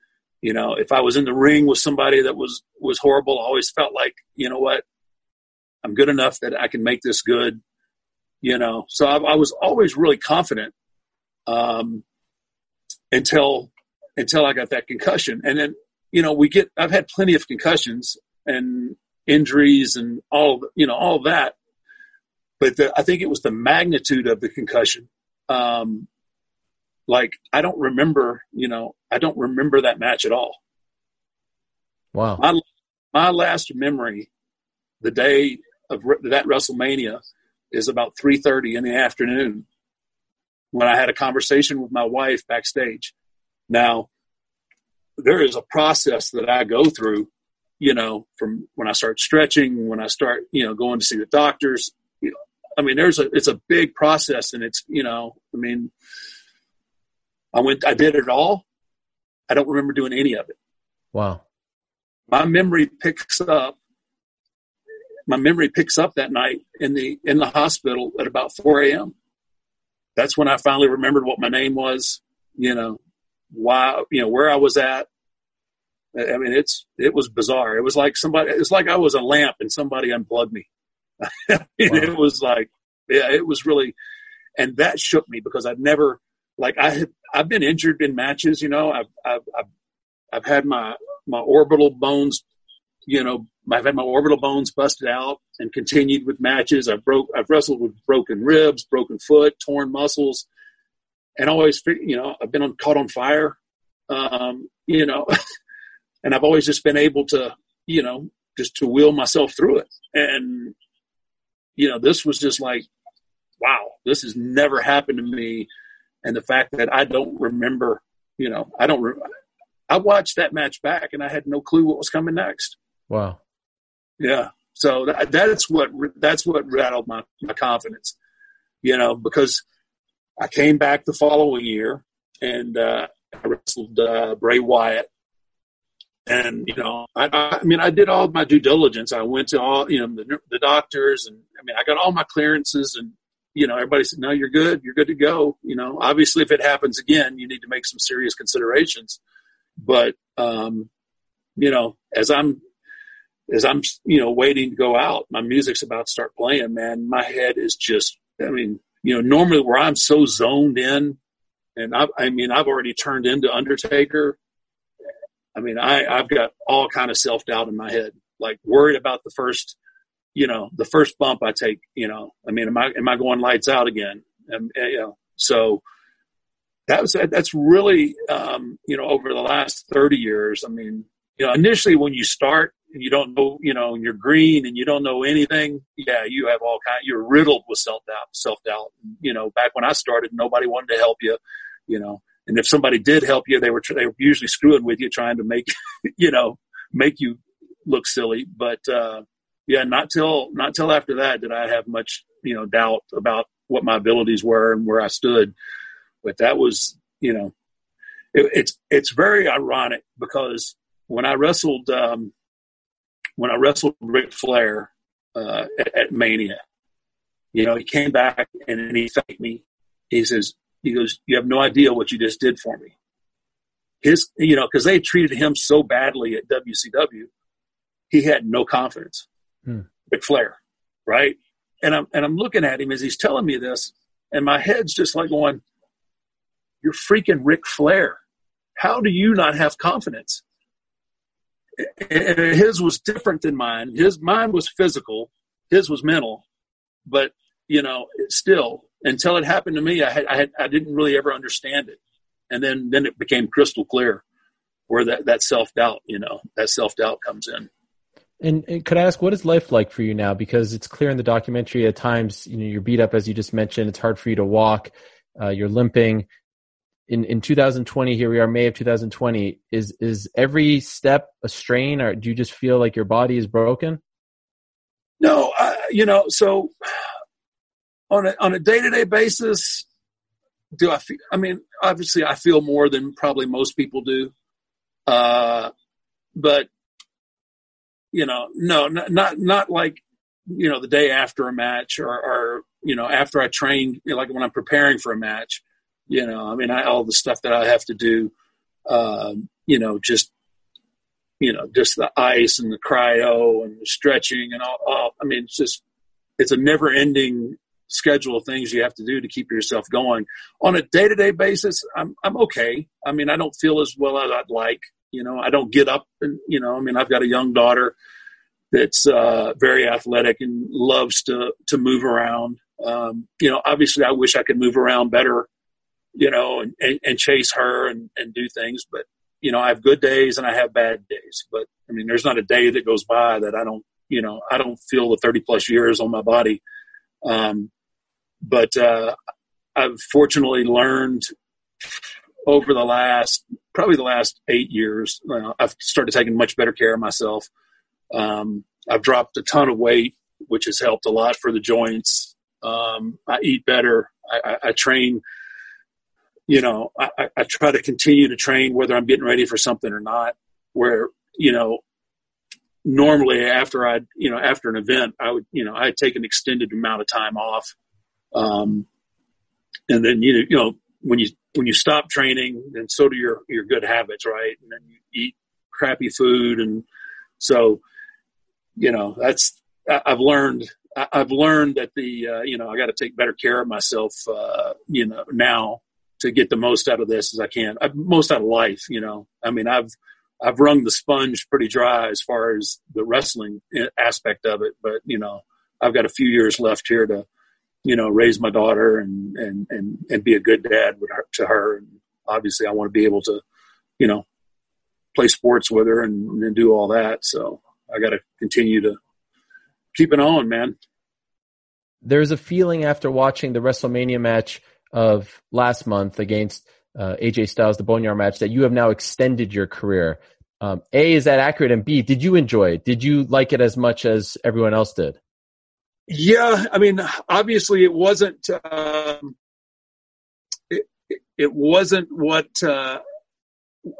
you know, if I was in the ring with somebody that was was horrible, I always felt like, you know what, I'm good enough that I can make this good you know. So I, I was always really confident um, until until I got that concussion, and then you know we get. I've had plenty of concussions and injuries and all you know all that, but the, I think it was the magnitude of the concussion. Um, like I don't remember, you know, I don't remember that match at all. Wow. My, my last memory, the day of that WrestleMania, is about 3.30 in the afternoon when I had a conversation with my wife backstage. Now, there is a process that I go through, you know, from when I start stretching, when I start, you know, going to see the doctors. You know, I mean, there's a, it's a big process and it's, you know, I mean, I went, I did it all. I don't remember doing any of it. Wow. My memory picks up my memory picks up that night in the in the hospital at about 4 a.m. That's when I finally remembered what my name was, you know, why, you know, where I was at, I mean, it's it was bizarre. It was like somebody. It's like I was a lamp and somebody unplugged me. wow. It was like, yeah, it was really, and that shook me because I've never like I had I've been injured in matches. You know, I've I've I've, I've had my my orbital bones. You know, I've had my orbital bones busted out and continued with matches. I've broke I've wrestled with broken ribs, broken foot, torn muscles, and always you know I've been on, caught on fire. Um, you know. and I've always just been able to, you know, just to wheel myself through it. And, you know, this was just like, wow, this has never happened to me. And the fact that I don't remember, you know, I don't, re- I watched that match back and I had no clue what was coming next. Wow. Yeah. So that, that's what, that's what rattled my, my confidence, you know, because I came back the following year and, uh, I wrestled, uh, Bray Wyatt and you know, I, I mean, I did all my due diligence. I went to all you know the, the doctors, and I mean, I got all my clearances, and you know, everybody said, "No, you're good. You're good to go." You know, obviously, if it happens again, you need to make some serious considerations. But um, you know, as I'm as I'm you know waiting to go out, my music's about to start playing. Man, my head is just. I mean, you know, normally where I'm so zoned in, and I, I mean, I've already turned into Undertaker I mean, I, I've got all kind of self doubt in my head, like worried about the first, you know, the first bump I take, you know, I mean, am I, am I going lights out again? And, you know, so that was, that's really, um, you know, over the last 30 years, I mean, you know, initially when you start you don't know, you know, you're green and you don't know anything, yeah, you have all kind, you're riddled with self doubt, self doubt. You know, back when I started, nobody wanted to help you, you know, and if somebody did help you, they were they were usually screwing with you, trying to make you know make you look silly. But uh, yeah, not till not till after that did I have much you know doubt about what my abilities were and where I stood. But that was you know it, it's it's very ironic because when I wrestled um, when I wrestled Ric Flair uh, at, at Mania, you know, he came back and he thanked me. He says, he goes, you have no idea what you just did for me. His, you know, cause they treated him so badly at WCW. He had no confidence. Hmm. Ric Flair, right? And I'm, and I'm looking at him as he's telling me this and my head's just like going, you're freaking Ric Flair. How do you not have confidence? And his was different than mine. His mine was physical. His was mental, but you know, still until it happened to me, I had, I had, I didn't really ever understand it. And then, then it became crystal clear where that, that self doubt, you know, that self doubt comes in. And, and, could I ask, what is life like for you now? Because it's clear in the documentary at times, you know, you're beat up, as you just mentioned. It's hard for you to walk. Uh, you're limping. In, in 2020, here we are, May of 2020. Is, is every step a strain or do you just feel like your body is broken? No, you know, so on a on a day to day basis, do I feel? I mean, obviously, I feel more than probably most people do, uh, but you know, no, not not, not like you know the day after a match or, or you know after I train, like when I'm preparing for a match. You know, I mean, I, all the stuff that I have to do, uh, you know, just you know, just the ice and the cryo and the stretching and all, all I mean, it's just it's a never ending schedule of things you have to do to keep yourself going. On a day to day basis, I'm I'm okay. I mean, I don't feel as well as I'd like. You know, I don't get up and you know, I mean, I've got a young daughter that's uh, very athletic and loves to to move around. Um, you know, obviously, I wish I could move around better. You know, and, and, and chase her and, and do things, but you know, I have good days and I have bad days. But I mean, there's not a day that goes by that I don't, you know, I don't feel the 30 plus years on my body. Um, but uh, I've fortunately learned over the last probably the last eight years. I've started taking much better care of myself. Um, I've dropped a ton of weight, which has helped a lot for the joints. Um, I eat better. I, I, I train. You know, I, I try to continue to train whether I'm getting ready for something or not. Where you know, normally after I, you know, after an event, I would, you know, I take an extended amount of time off um, and then you you know when you when you stop training, then so do your your good habits, right? And then you eat crappy food, and so you know that's I, I've learned I've learned that the uh, you know I got to take better care of myself uh, you know now to get the most out of this as I can, uh, most out of life. You know, I mean I've I've wrung the sponge pretty dry as far as the wrestling uh, aspect of it, but you know I've got a few years left here to you know raise my daughter and and and and be a good dad her, to her, and obviously I want to be able to you know play sports with her and, and do all that. So I got to continue to keep it on, man. There's a feeling after watching the WrestleMania match of last month against uh, AJ Styles, the Boneyard match, that you have now extended your career. Um, a, is that accurate? And B, did you enjoy it? Did you like it as much as everyone else did? Yeah, I mean, obviously it wasn't. Um, it, it wasn't what uh,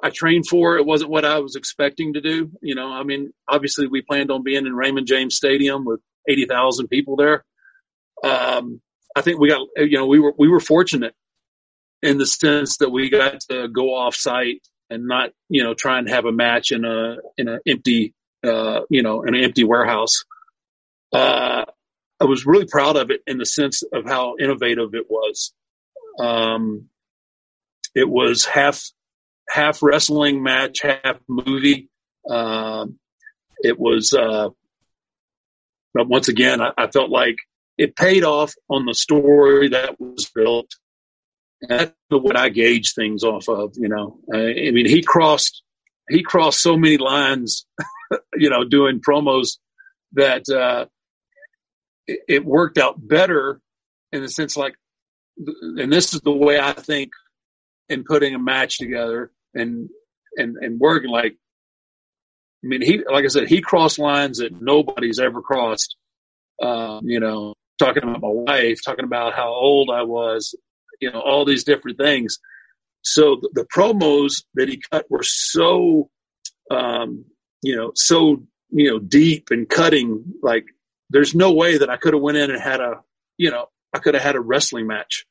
I trained for. It wasn't what I was expecting to do. You know, I mean, obviously we planned on being in Raymond James Stadium with eighty thousand people there. Um, I think we got, you know, we were we were fortunate in the sense that we got to go off site and not, you know, try and have a match in a in an empty, uh, you know, an empty warehouse. Uh, I was really proud of it in the sense of how innovative it was. Um, it was half half wrestling match, half movie. Um, it was, uh, but once again, I, I, felt like it paid off on the story that was built. That's what I gauge things off of, you know. I, mean, he crossed, he crossed so many lines, you know, doing promos that, uh, it, it worked out better in the sense like, and this is the way I think in putting a match together and and and working like I mean he like I said he crossed lines that nobody's ever crossed. Um, you know, talking about my wife, talking about how old I was, you know, all these different things. So the, the promos that he cut were so, um, you know, so you know deep and cutting. Like, there's no way that I could have went in and had a, you know, I could have had a wrestling match,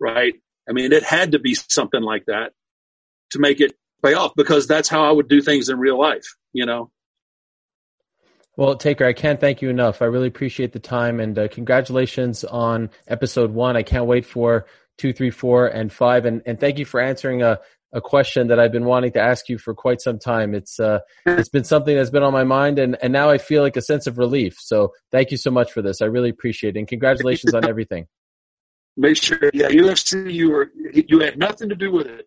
right? I mean, it had to be something like that to make it pay off because that's how I would do things in real life, you know. Well, Taker, I can't thank you enough. I really appreciate the time and uh, congratulations on episode one. I can't wait for two, three, four, and five. And, and thank you for answering a, a question that I've been wanting to ask you for quite some time. It's uh, it's been something that's been on my mind, and, and now I feel like a sense of relief. So thank you so much for this. I really appreciate it, and congratulations on everything. Make sure, yeah, UFC, you were you had nothing to do with it.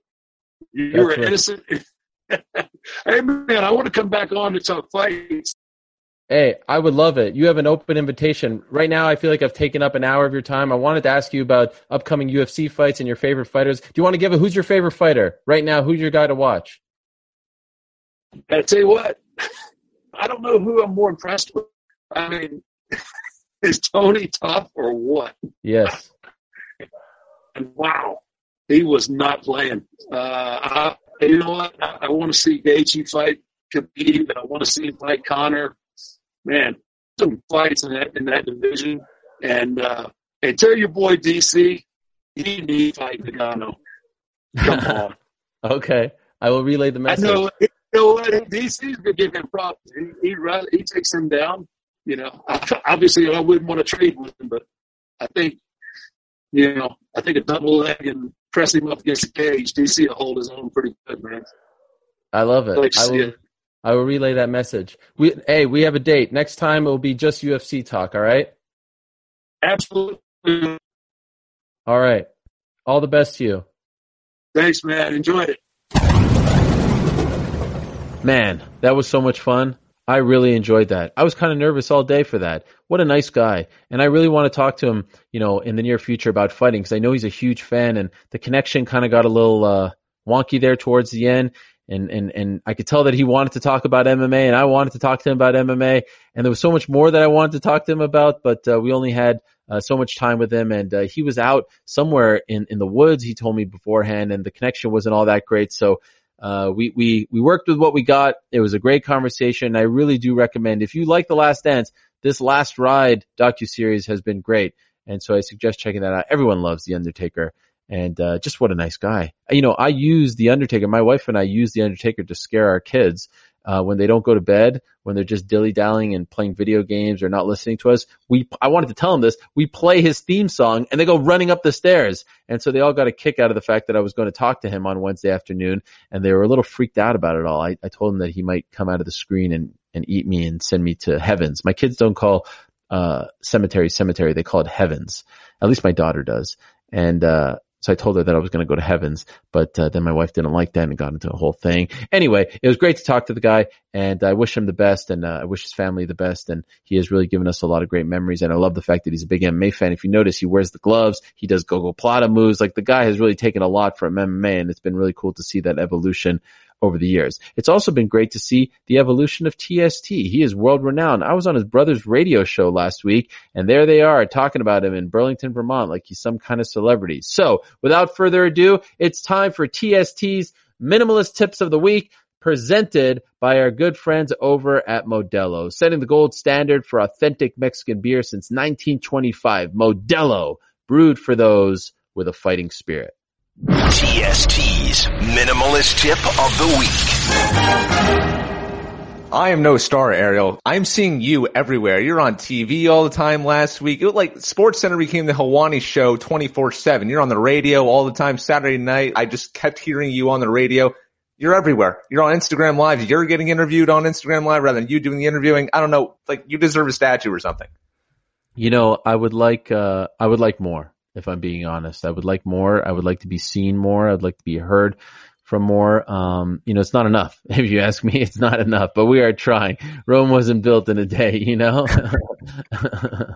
You, you were right. innocent. hey man, I want to come back on to talk fights. Hey, I would love it. You have an open invitation. Right now, I feel like I've taken up an hour of your time. I wanted to ask you about upcoming UFC fights and your favorite fighters. Do you want to give a who's your favorite fighter right now? Who's your guy to watch? I tell you what, I don't know who I'm more impressed with. I mean, is Tony tough or what? Yes. And wow, he was not playing. Uh, I, you know what? I, I want to see Gaethje fight Khabib, and I want to see him fight Conor. Man, some fights in that in that division, and uh, and tell your boy DC, he needs fight Ngannou. Come on. okay, I will relay the message. I know. You know what? DC's gonna give him props. He he, he takes him down. You know, obviously I wouldn't want to trade with him, but I think you know, I think a double leg and press him up against the cage. DC will hold his own pretty good, man. I love it. Like I will, it. I will relay that message. We, hey, we have a date. Next time it will be just UFC talk. All right. Absolutely. All right. All the best to you. Thanks, man. Enjoyed it. Man, that was so much fun. I really enjoyed that. I was kind of nervous all day for that. What a nice guy. And I really want to talk to him, you know, in the near future about fighting because I know he's a huge fan and the connection kind of got a little, uh, wonky there towards the end. And, and, and I could tell that he wanted to talk about MMA and I wanted to talk to him about MMA. And there was so much more that I wanted to talk to him about, but, uh, we only had, uh, so much time with him and, uh, he was out somewhere in, in the woods. He told me beforehand and the connection wasn't all that great. So, uh, we, we, we worked with what we got. It was a great conversation. I really do recommend if you like The Last Dance, this Last Ride docu-series has been great. And so I suggest checking that out. Everyone loves The Undertaker and, uh, just what a nice guy. You know, I use The Undertaker. My wife and I use The Undertaker to scare our kids. uh, when they don't go to bed, when they're just dilly dallying and playing video games or not listening to us, we, I wanted to tell them this, we play his theme song and they go running up the stairs. And so they all got a kick out of the fact that I was going to talk to him on Wednesday afternoon and they were a little freaked out about it all. I, I told them that he might come out of the screen and, and eat me and send me to heavens. My kids don't call, uh, cemetery cemetery. They call it heavens. At least my daughter does. And, uh, so I told her that I was going to go to heavens, but uh, then my wife didn't like that and got into a whole thing. Anyway, it was great to talk to the guy and I wish him the best and uh, I wish his family the best. And he has really given us a lot of great memories. And I love the fact that he's a big MMA fan. If you notice, he wears the gloves. He does gogoplata moves. Like the guy has really taken a lot from MMA and it's been really cool to see that evolution over the years. It's also been great to see the evolution of TST. He is world renowned. I was on his brother's radio show last week and there they are talking about him in Burlington, Vermont, like he's some kind of celebrity. So without further ado, it's time for TST's minimalist tips of the week presented by our good friends over at Modelo, setting the gold standard for authentic Mexican beer since 1925. Modelo, brewed for those with a fighting spirit. TST's minimalist tip of the week. I am no star, Ariel. I'm seeing you everywhere. You're on TV all the time last week. It was like Sports Center became the Helwani show 24-7. You're on the radio all the time. Saturday night, I just kept hearing you on the radio. You're everywhere. You're on Instagram Live. You're getting interviewed on Instagram Live rather than you doing the interviewing. I don't know. Like you deserve a statue or something. You know, I would like, uh, I would like more, if I'm being honest. I would like more. I would like to be seen more. I'd like to be heard from more. Um, you know, it's not enough. If you ask me, it's not enough, but we are trying. Rome wasn't built in a day, you know?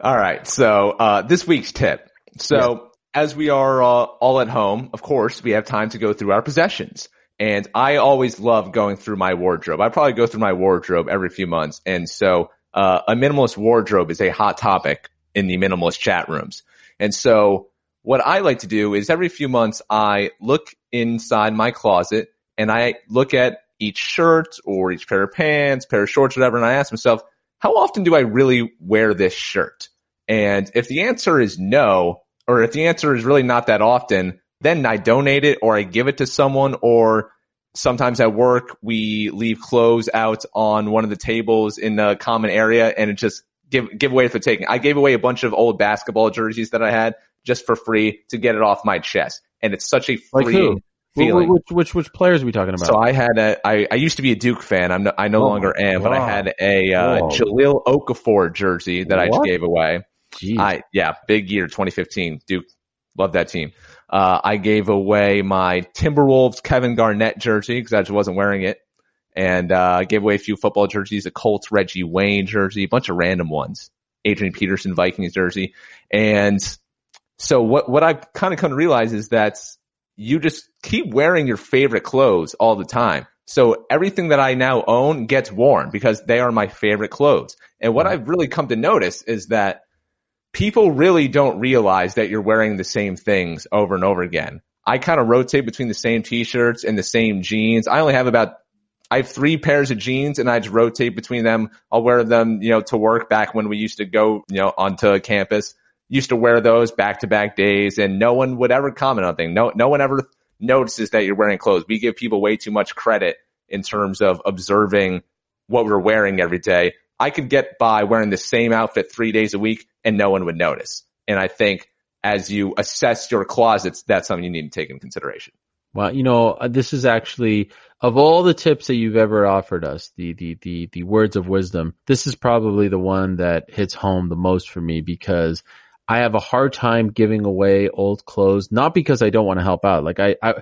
All right. So, uh, this week's tip. So as we are uh, all at home, of course, we have time to go through our possessions. And I always love going through my wardrobe. I probably go through my wardrobe every few months. And so, uh, a minimalist wardrobe is a hot topic in the minimalist chat rooms. And so what I like to do is every few months I look inside my closet and I look at each shirt or each pair of pants, pair of shorts, whatever, and I ask myself, how often do I really wear this shirt? And if the answer is no, or if the answer is really not that often, then I donate it or I give it to someone or sometimes at work we leave clothes out on one of the tables in a common area and it just give give away for taking. I gave away a bunch of old basketball jerseys that I had just for free to get it off my chest. And it's such a free who? feeling. Which, which, which players are we talking about? So I had a, I, I used to be a Duke fan. I'm no, I no Oh longer am, but I had a, uh, Whoa. Jahlil Okafor jersey that I gave away. I, yeah, big year 2015. Duke, love that team. Uh, I gave away my Timberwolves Kevin Garnett jersey because I just wasn't wearing it. And, uh, I gave away a few football jerseys, a Colts Reggie Wayne jersey, a bunch of random ones, Adrian Peterson Vikings jersey. And so what, what I've kind of come to realize is that you just keep wearing your favorite clothes all the time. So everything that I now own gets worn because they are my favorite clothes. And what I've really come to notice is that people really don't realize that you're wearing the same things over and over again. I kind of rotate between the same t-shirts and the same jeans. I only have about I have three pairs of jeans and I just rotate between them. I'll wear them, you know, to work back when we used to go, you know, onto campus. Used to wear those back to back days and no one would ever comment on things. No, no one ever notices that you're wearing clothes. We give people way too much credit in terms of observing what we're wearing every day. I could get by wearing the same outfit three days a week and no one would notice. And I think as you assess your closets, that's something you need to take into consideration. Well, you know, uh, this is actually of all the tips that you've ever offered us, the the the the words of wisdom. This is probably the one that hits home the most for me because I have a hard time giving away old clothes, not because I don't want to help out. Like I, I,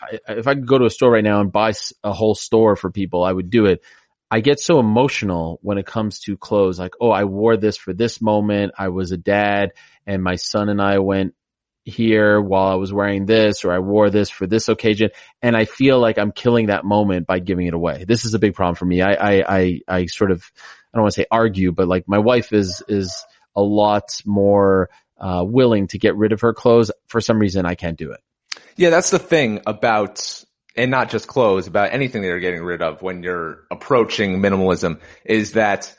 I if I could go to a store right now and buy a whole store for people, I would do it. I get so emotional when it comes to clothes. Like, oh, I wore this for this moment. I was a dad and my son and I went here while I was wearing this or I wore this for this occasion. And I feel like I'm killing that moment by giving it away. This is a big problem for me. I, I, I, I sort of, I don't want to say argue, but like my wife is, is a lot more, uh, willing to get rid of her clothes. For some reason, I can't do it. Yeah, that's the thing about, and not just clothes, about anything that you're getting rid of when you're approaching minimalism is that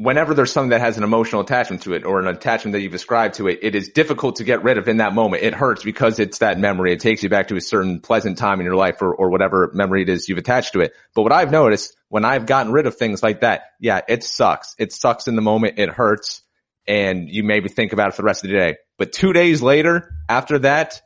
whenever there's something that has an emotional attachment to it or an attachment that you've ascribed to it, it is difficult to get rid of in that moment. It hurts because it's that memory. It takes you back to a certain pleasant time in your life or, or whatever memory it is you've attached to it. But what I've noticed when I've gotten rid of things like that, yeah, it sucks. It sucks in the moment. It hurts and you maybe think about it for the rest of the day. But two days later, after that,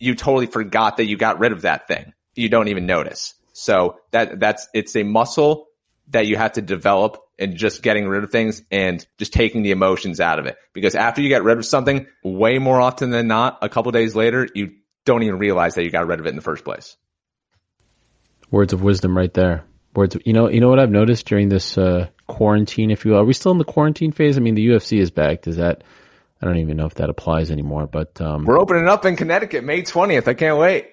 you totally forgot that you got rid of that thing. You don't even notice. So that, that's, it's a muscle that you have to develop and just getting rid of things and just taking the emotions out of it. Because after you get rid of something, way more often than not, a couple days later, you don't even realize that you got rid of it in the first place. Words of wisdom right there. Words of, you know, you know what I've noticed during this, uh, quarantine, if you will. Are we still in the quarantine phase? I mean, the UFC is back. Does that, I don't even know if that applies anymore, but, um, we're opening up in Connecticut May 20th. I can't wait.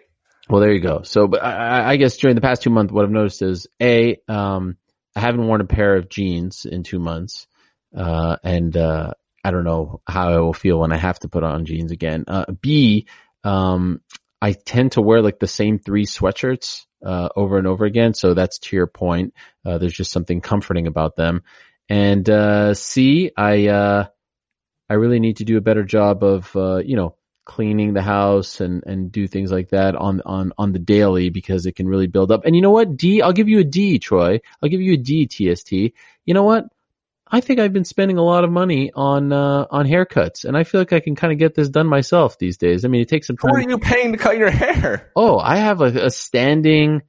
Well, there you go. So, but I, I guess during the past two months, what I've noticed is a, um, I haven't worn a pair of jeans in two months. Uh, and, uh, I don't know how I will feel when I have to put on jeans again. Uh, B, um, I tend to wear like the same three sweatshirts, uh, over and over again. So that's to your point. Uh, there's just something comforting about them. And, uh, C, I, uh, I really need to do a better job of, uh, you know, cleaning the house and, and do things like that on, on, on the daily because it can really build up. And you know what? D, I'll give you a D, Troy. I'll give you a D, TST. You know what? I think I've been spending a lot of money on, uh, on haircuts and I feel like I can kind of get this done myself these days. I mean, it takes some time. Who are you paying to cut your hair? Oh, I have a, a standing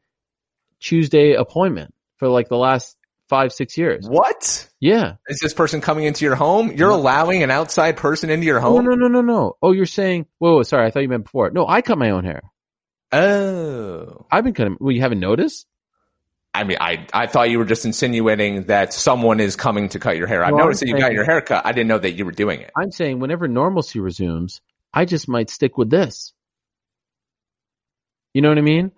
Tuesday appointment for like the last five, six years. What? Yeah. Is this person coming into your home? You're allowing an outside person into your oh, home? No, no, no, no, no. Oh, you're saying, whoa, whoa, sorry. I thought you meant before. No, I cut my own hair. Oh. I've been cutting, well, you haven't noticed? I mean, I, I thought you were just insinuating that someone is coming to cut your hair. I've No, I'm noticed that you got your hair cut. I didn't know that you were doing it. I'm saying whenever normalcy resumes, I just might stick with this. You know what I mean?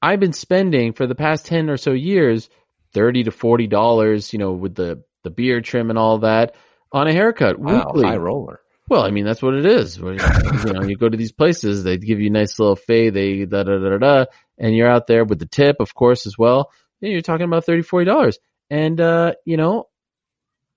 I've been spending for the past 10 or so years, 30 to $40, you know, with the, the beard trim and all that on a haircut Wow, weekly. high roller. Well, I mean, that's what it is. You know, you go to these places, they give you a nice little fade, they da da da da da, and you're out there with the tip, of course, as well. And you're talking about thirty, forty dollars. And, uh, you know,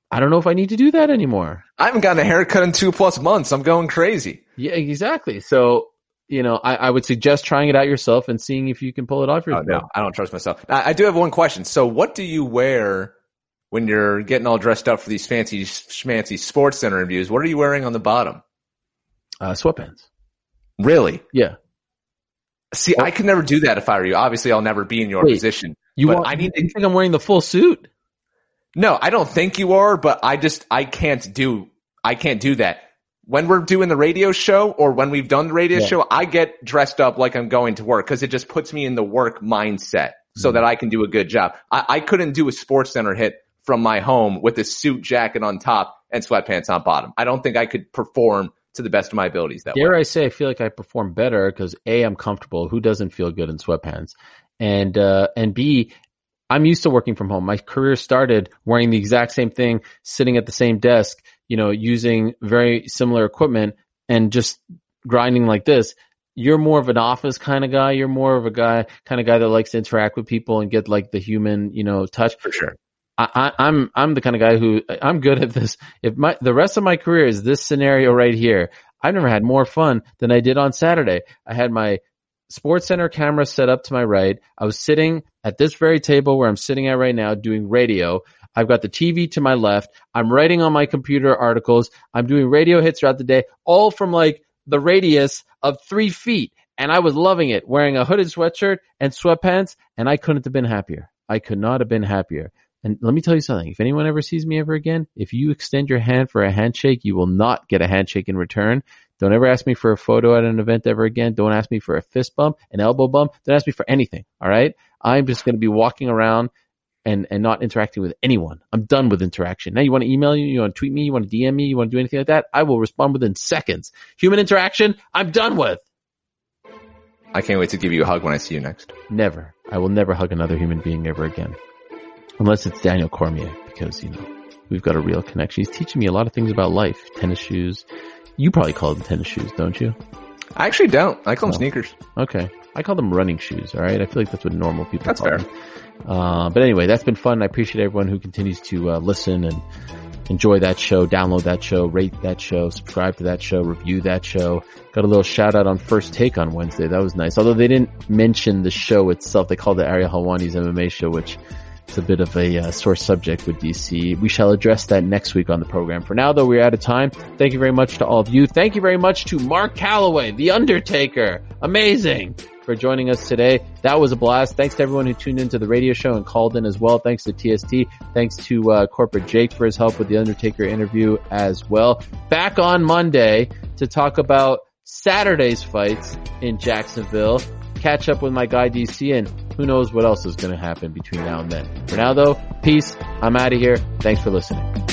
I don't know if I need to do that anymore. I haven't gotten a haircut in two plus months. I'm going crazy. Yeah, exactly. So, you know, I, I would suggest trying it out yourself and seeing if you can pull it off Oh, yourself. no, I don't trust myself. I, I do have one question. So what do you wear when you're getting all dressed up for these fancy schmancy sports center interviews? What are you wearing on the bottom? Uh, sweatpants. Really? Yeah. See, I could never do that if I were you. Obviously, I'll never be in your Wait, position. You want, I need you think I'm wearing the full suit? No, I don't think you are, but I just I can't do I can't do that. When we're doing the radio show or when we've done the radio Yeah. show, I get dressed up like I'm going to work because it just puts me in the work mindset Mm-hmm. so that I can do a good job. I, I couldn't do a sports center hit from my home with a suit jacket on top and sweatpants on bottom. I don't think I could perform to the best of my abilities that way. Dare I say, I feel like I perform better because A, I'm comfortable. Who doesn't feel good in sweatpants? And, uh, and B, I'm used to working from home. My career started wearing the exact same thing, sitting at the same desk, you know, using very similar equipment and just grinding like this. You're more of an office kind of guy. You're more of a guy, kind of guy that likes to interact with people and get like the human, you know, touch. For sure. I, I, I'm I'm the kind of guy who I'm good at this. If my the rest of my career is this scenario right here, I've never had more fun than I did on Saturday. I had my Sports Center camera set up to my right. I was sitting at this very table where I'm sitting at right now doing radio. I've got the TV to my left. I'm writing on my computer articles. I'm doing radio hits throughout the day, all from like the radius of three feet. And I was loving it, wearing a hooded sweatshirt and sweatpants, and I couldn't have been happier. I could not have been happier. And let me tell you something. If anyone ever sees me ever again, if you extend your hand for a handshake, you will not get a handshake in return. Don't ever ask me for a photo at an event ever again. Don't ask me for a fist bump, an elbow bump. Don't ask me for anything. All right. I'm just going to be walking around and, and not interacting with anyone. I'm done with interaction. Now you want to email you, you want to tweet me, you want to DM me, you want to do anything like that. I will respond within seconds. Human interaction, I'm done with. I can't wait to give you a hug when I see you next. Never. I will never hug another human being ever again. Unless it's Daniel Cormier, because, you know, we've got a real connection. He's teaching me a lot of things about life. Tennis shoes. You probably call them tennis shoes, don't you? I actually don't. I call them sneakers. Okay. I call them running shoes. All right. I feel like that's what normal people That's call fair. them. Uh, but anyway, that's been fun. I appreciate everyone who continues to uh, listen and enjoy that show, download that show, rate that show, subscribe to that show, review that show. Got a little shout out on first take on Wednesday. That was nice. Although they didn't mention the show itself. They called it Ariel Helwani's MMA show, which is a bit of a uh, sore subject with DC. We shall address that next week on the program. For now, though, we're out of time. Thank you very much to all of you. Thank you very much to Mark Calaway, The Undertaker. Amazing for joining us today. That was a blast. Thanks to everyone who tuned into the radio show and called in as well. Thanks to TST. Thanks to uh, Corporate Jake for his help with the Undertaker interview as well. Back on Monday to talk about Saturday's fights in Jacksonville. Catch up with my guy DC and who knows what else is going to happen between now and then. For now though, peace. I'm out of here. Thanks for listening.